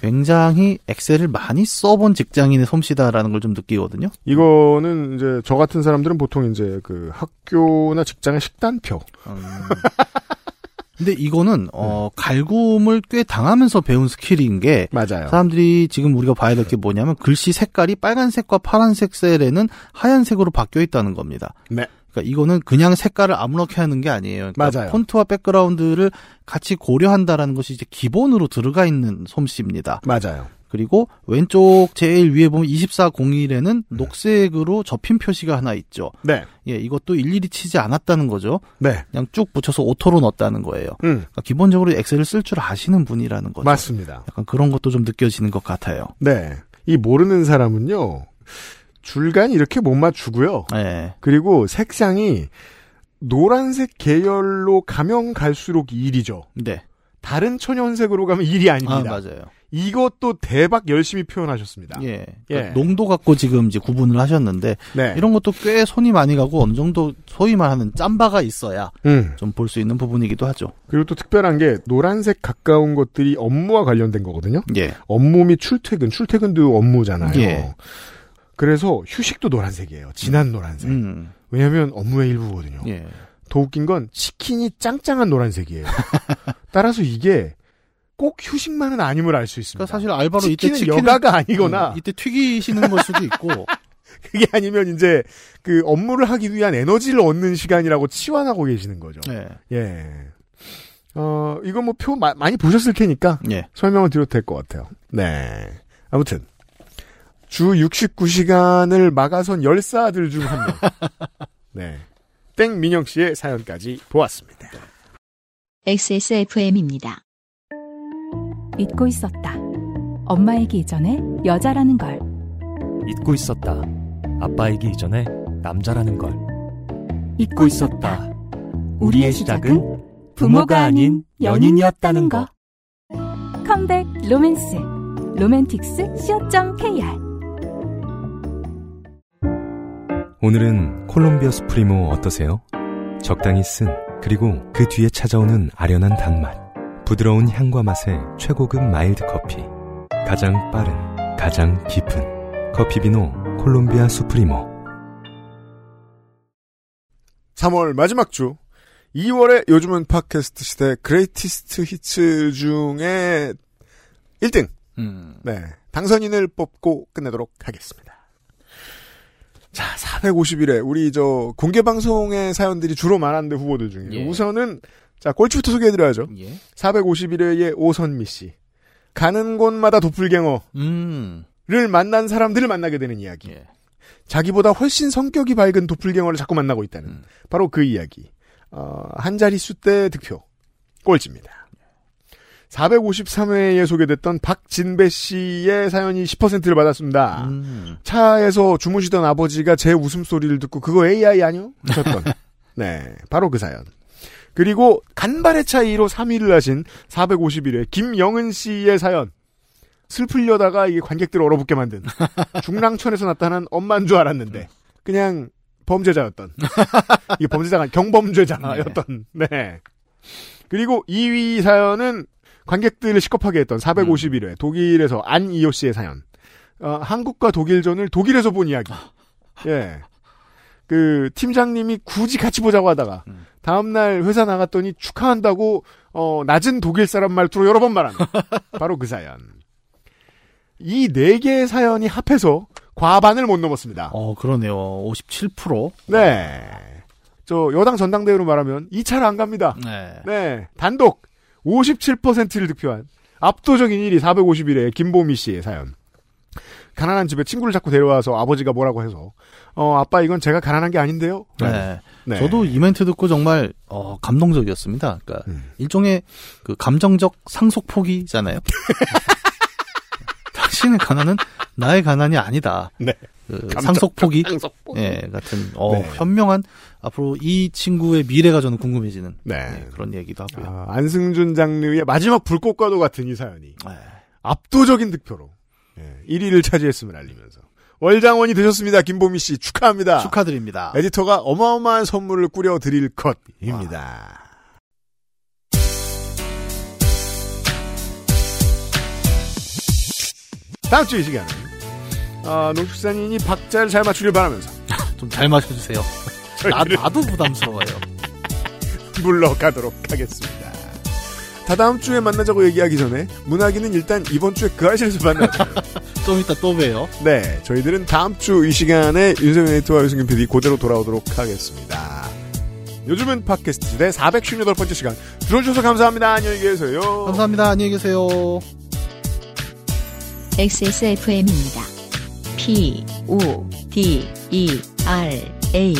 굉장히 엑셀을 많이 써본 직장인의 솜씨다라는 걸 좀 느끼거든요. 이거는 이제 저 같은 사람들은 보통 이제 그 학교나 직장의 식단표. 음. 근데 이거는 어 갈굼을 꽤 당하면서 배운 스킬인 게 맞아요. 사람들이 지금 우리가 봐야 될 게 뭐냐면 글씨 색깔이 빨간색과 파란색 셀에는 하얀색으로 바뀌어 있다는 겁니다. 네. 그러니까 이거는 그냥 색깔을 아무렇게 하는 게 아니에요. 그러니까 맞아요. 폰트와 백그라운드를 같이 고려한다라는 것이 이제 기본으로 들어가 있는 솜씨입니다. 맞아요. 그리고 왼쪽 제일 위에 보면 2401에는 녹색으로 접힌 표시가 하나 있죠. 네. 예, 이것도 일일이 치지 않았다는 거죠. 네. 그냥 쭉 붙여서 auto로 넣었다는 거예요. 음. 그러니까 기본적으로 엑셀을 쓸 줄 아시는 분이라는 거죠. 맞습니다. 약간 그런 것도 좀 느껴지는 것 같아요. 네. 이 모르는 사람은요. 줄간 이렇게 못 맞추고요. 네. 그리고 색상이 노란색 계열로 가면 갈수록 일이죠. 네. 다른 천연색으로 가면 일이 아닙니다. 아, 맞아요. 이것도 대박 열심히 표현하셨습니다. 예. 예. 그러니까 농도 갖고 지금 이제 구분을 하셨는데 네. 이런 것도 꽤 손이 많이 가고 어느 정도 소위 말하는 짬바가 있어야 음. 좀볼 수 있는 부분이기도 하죠. 그리고 또 특별한 게 노란색 가까운 것들이 업무와 관련된 거거든요. 예. 업무 및 출퇴근, 출퇴근도 업무잖아요. 예. 그래서 휴식도 노란색이에요. 진한 노란색. 음. 왜냐하면 업무의 일부거든요. 예. 더 웃긴 건 치킨이 짱짱한 노란색이에요. 따라서 이게 꼭 휴식만은 아님을 알 수 있습니다. 그러니까 사실 알바로 이때 치킨은 치킨을 여가가 아니거나 음, 이때 튀기시는 걸 수도 있고 그게 아니면 이제 그 업무를 하기 위한 에너지를 얻는 시간이라고 치환하고 계시는 거죠. 예. 예. 어, 이거 뭐 표 많이 보셨을 테니까 예. 설명을 드려도 될 것 같아요. 네. 아무튼 주 69시간을 막아선 열사들 중 한 명. 네. 땡 민영 씨의 사연까지 보았습니다. XSFM입니다. 잊고 있었다. 엄마이기 이전에 여자라는 걸. 잊고 있었다. 아빠이기 이전에 남자라는 걸. 잊고 있었다. 우리의 시작은 부모가 아닌 연인이었다는 거. 컴백 로맨스. 로맨틱스 co.kr 오늘은 콜롬비아 수프리모 어떠세요? 적당히 쓴 그리고 그 뒤에 찾아오는 아련한 단맛 부드러운 향과 맛의 최고급 마일드 커피 가장 빠른 가장 깊은 커피 비노 콜롬비아 수프리모 3월 마지막 주 2월의 요즘은 팟캐스트 시대 Greatest Hits 중에 1등 음. 네 당선인을 뽑고 끝내도록 하겠습니다. 자 450일에 우리 저 공개 방송의 사연들이 주로 많았는데 후보들 중에 예. 우선은 자 꼴찌부터 소개해드려야죠. 예. 451회의 오선미 씨 가는 곳마다 도플갱어를 음. 만난 사람들을 만나게 되는 이야기. 예. 자기보다 훨씬 성격이 밝은 도플갱어를 자꾸 만나고 있다는 음. 바로 그 이야기. 어, 한 자릿수 때 득표 꼴찌입니다. 453회에 소개됐던 박진배 씨의 사연이 10%를 받았습니다. 음. 차에서 주무시던 아버지가 제 웃음소리를 듣고 그거 AI 아니요? 하셨던. 네, 바로 그 사연. 그리고 간발의 차이로 3위를 하신 451회 김영은 씨의 사연. 슬플려다가 이게 관객들을 얼어붙게 만든 중랑천에서 나타난 엄마인 줄 알았는데 그냥 범죄자였던 이게 범죄자가 경범죄자였던 네. 그리고 2위 사연은 관객들을 시겁하게 했던 451회 독일에서 안이호 씨의 사연. 어, 한국과 독일전을 독일에서 본 이야기. 예. 그 팀장님이 굳이 같이 보자고 하다가 음. 다음 날 회사 나갔더니 축하한다고 어 낮은 독일 사람 말투로 여러 번 말한 바로 그 사연. 이 네 개의 사연이 합해서 과반을 못 넘었습니다. 어, 그러네요. 57%. 네. 저 여당 전당대회로 말하면 2차를 안 갑니다. 네. 네. 단독 57%를 득표한 압도적인 1위 451회 김보미 씨의 사연. 가난한 집에 친구를 자꾸 데려와서 아버지가 뭐라고 해서 어 아빠 이건 제가 가난한 게 아닌데요. 네. 네. 저도 이 멘트 듣고 정말 어, 감동적이었습니다. 그러니까 음. 일종의 그 감정적 상속 포기잖아요. 당신의 가난은 나의 가난이 아니다. 네. 그 상속 포기, 상속포기. 예, 같은 어, 네. 현명한 앞으로 이 친구의 미래가 저는 궁금해지는 네. 예, 그런 얘기도 하고요. 아, 안승준 장르의 마지막 불꽃과도 같은 이 사연이 네. 압도적인 득표로 예, 1위를 차지했음을 알리면서 월장원이 되셨습니다. 김보미 씨 축하합니다. 축하드립니다. 에디터가 어마어마한 선물을 꾸려 드릴 것입니다. 다음 주 이 시간은 아, 농축산인이 박자를 잘 맞추길 바라면서 좀잘 마셔주세요. 나, 나도 부담스러워요. 물러가도록 하겠습니다. 다다음 주에 만나자고 얘기하기 전에 문학인은 일단 이번 주에 그 아실에서 만나죠. 좀 이따 또 봬요. 네, 저희들은 다음 주 이 시간에 윤세민 에이트와 유승균 PD 그대로 돌아오도록 하겠습니다. 요즘은 팟캐스트 시대 458번째 시간 들어주셔서 감사합니다. 안녕히 계세요. 감사합니다. 안녕히 계세요. XSFM입니다. P, O, D, E, R, A.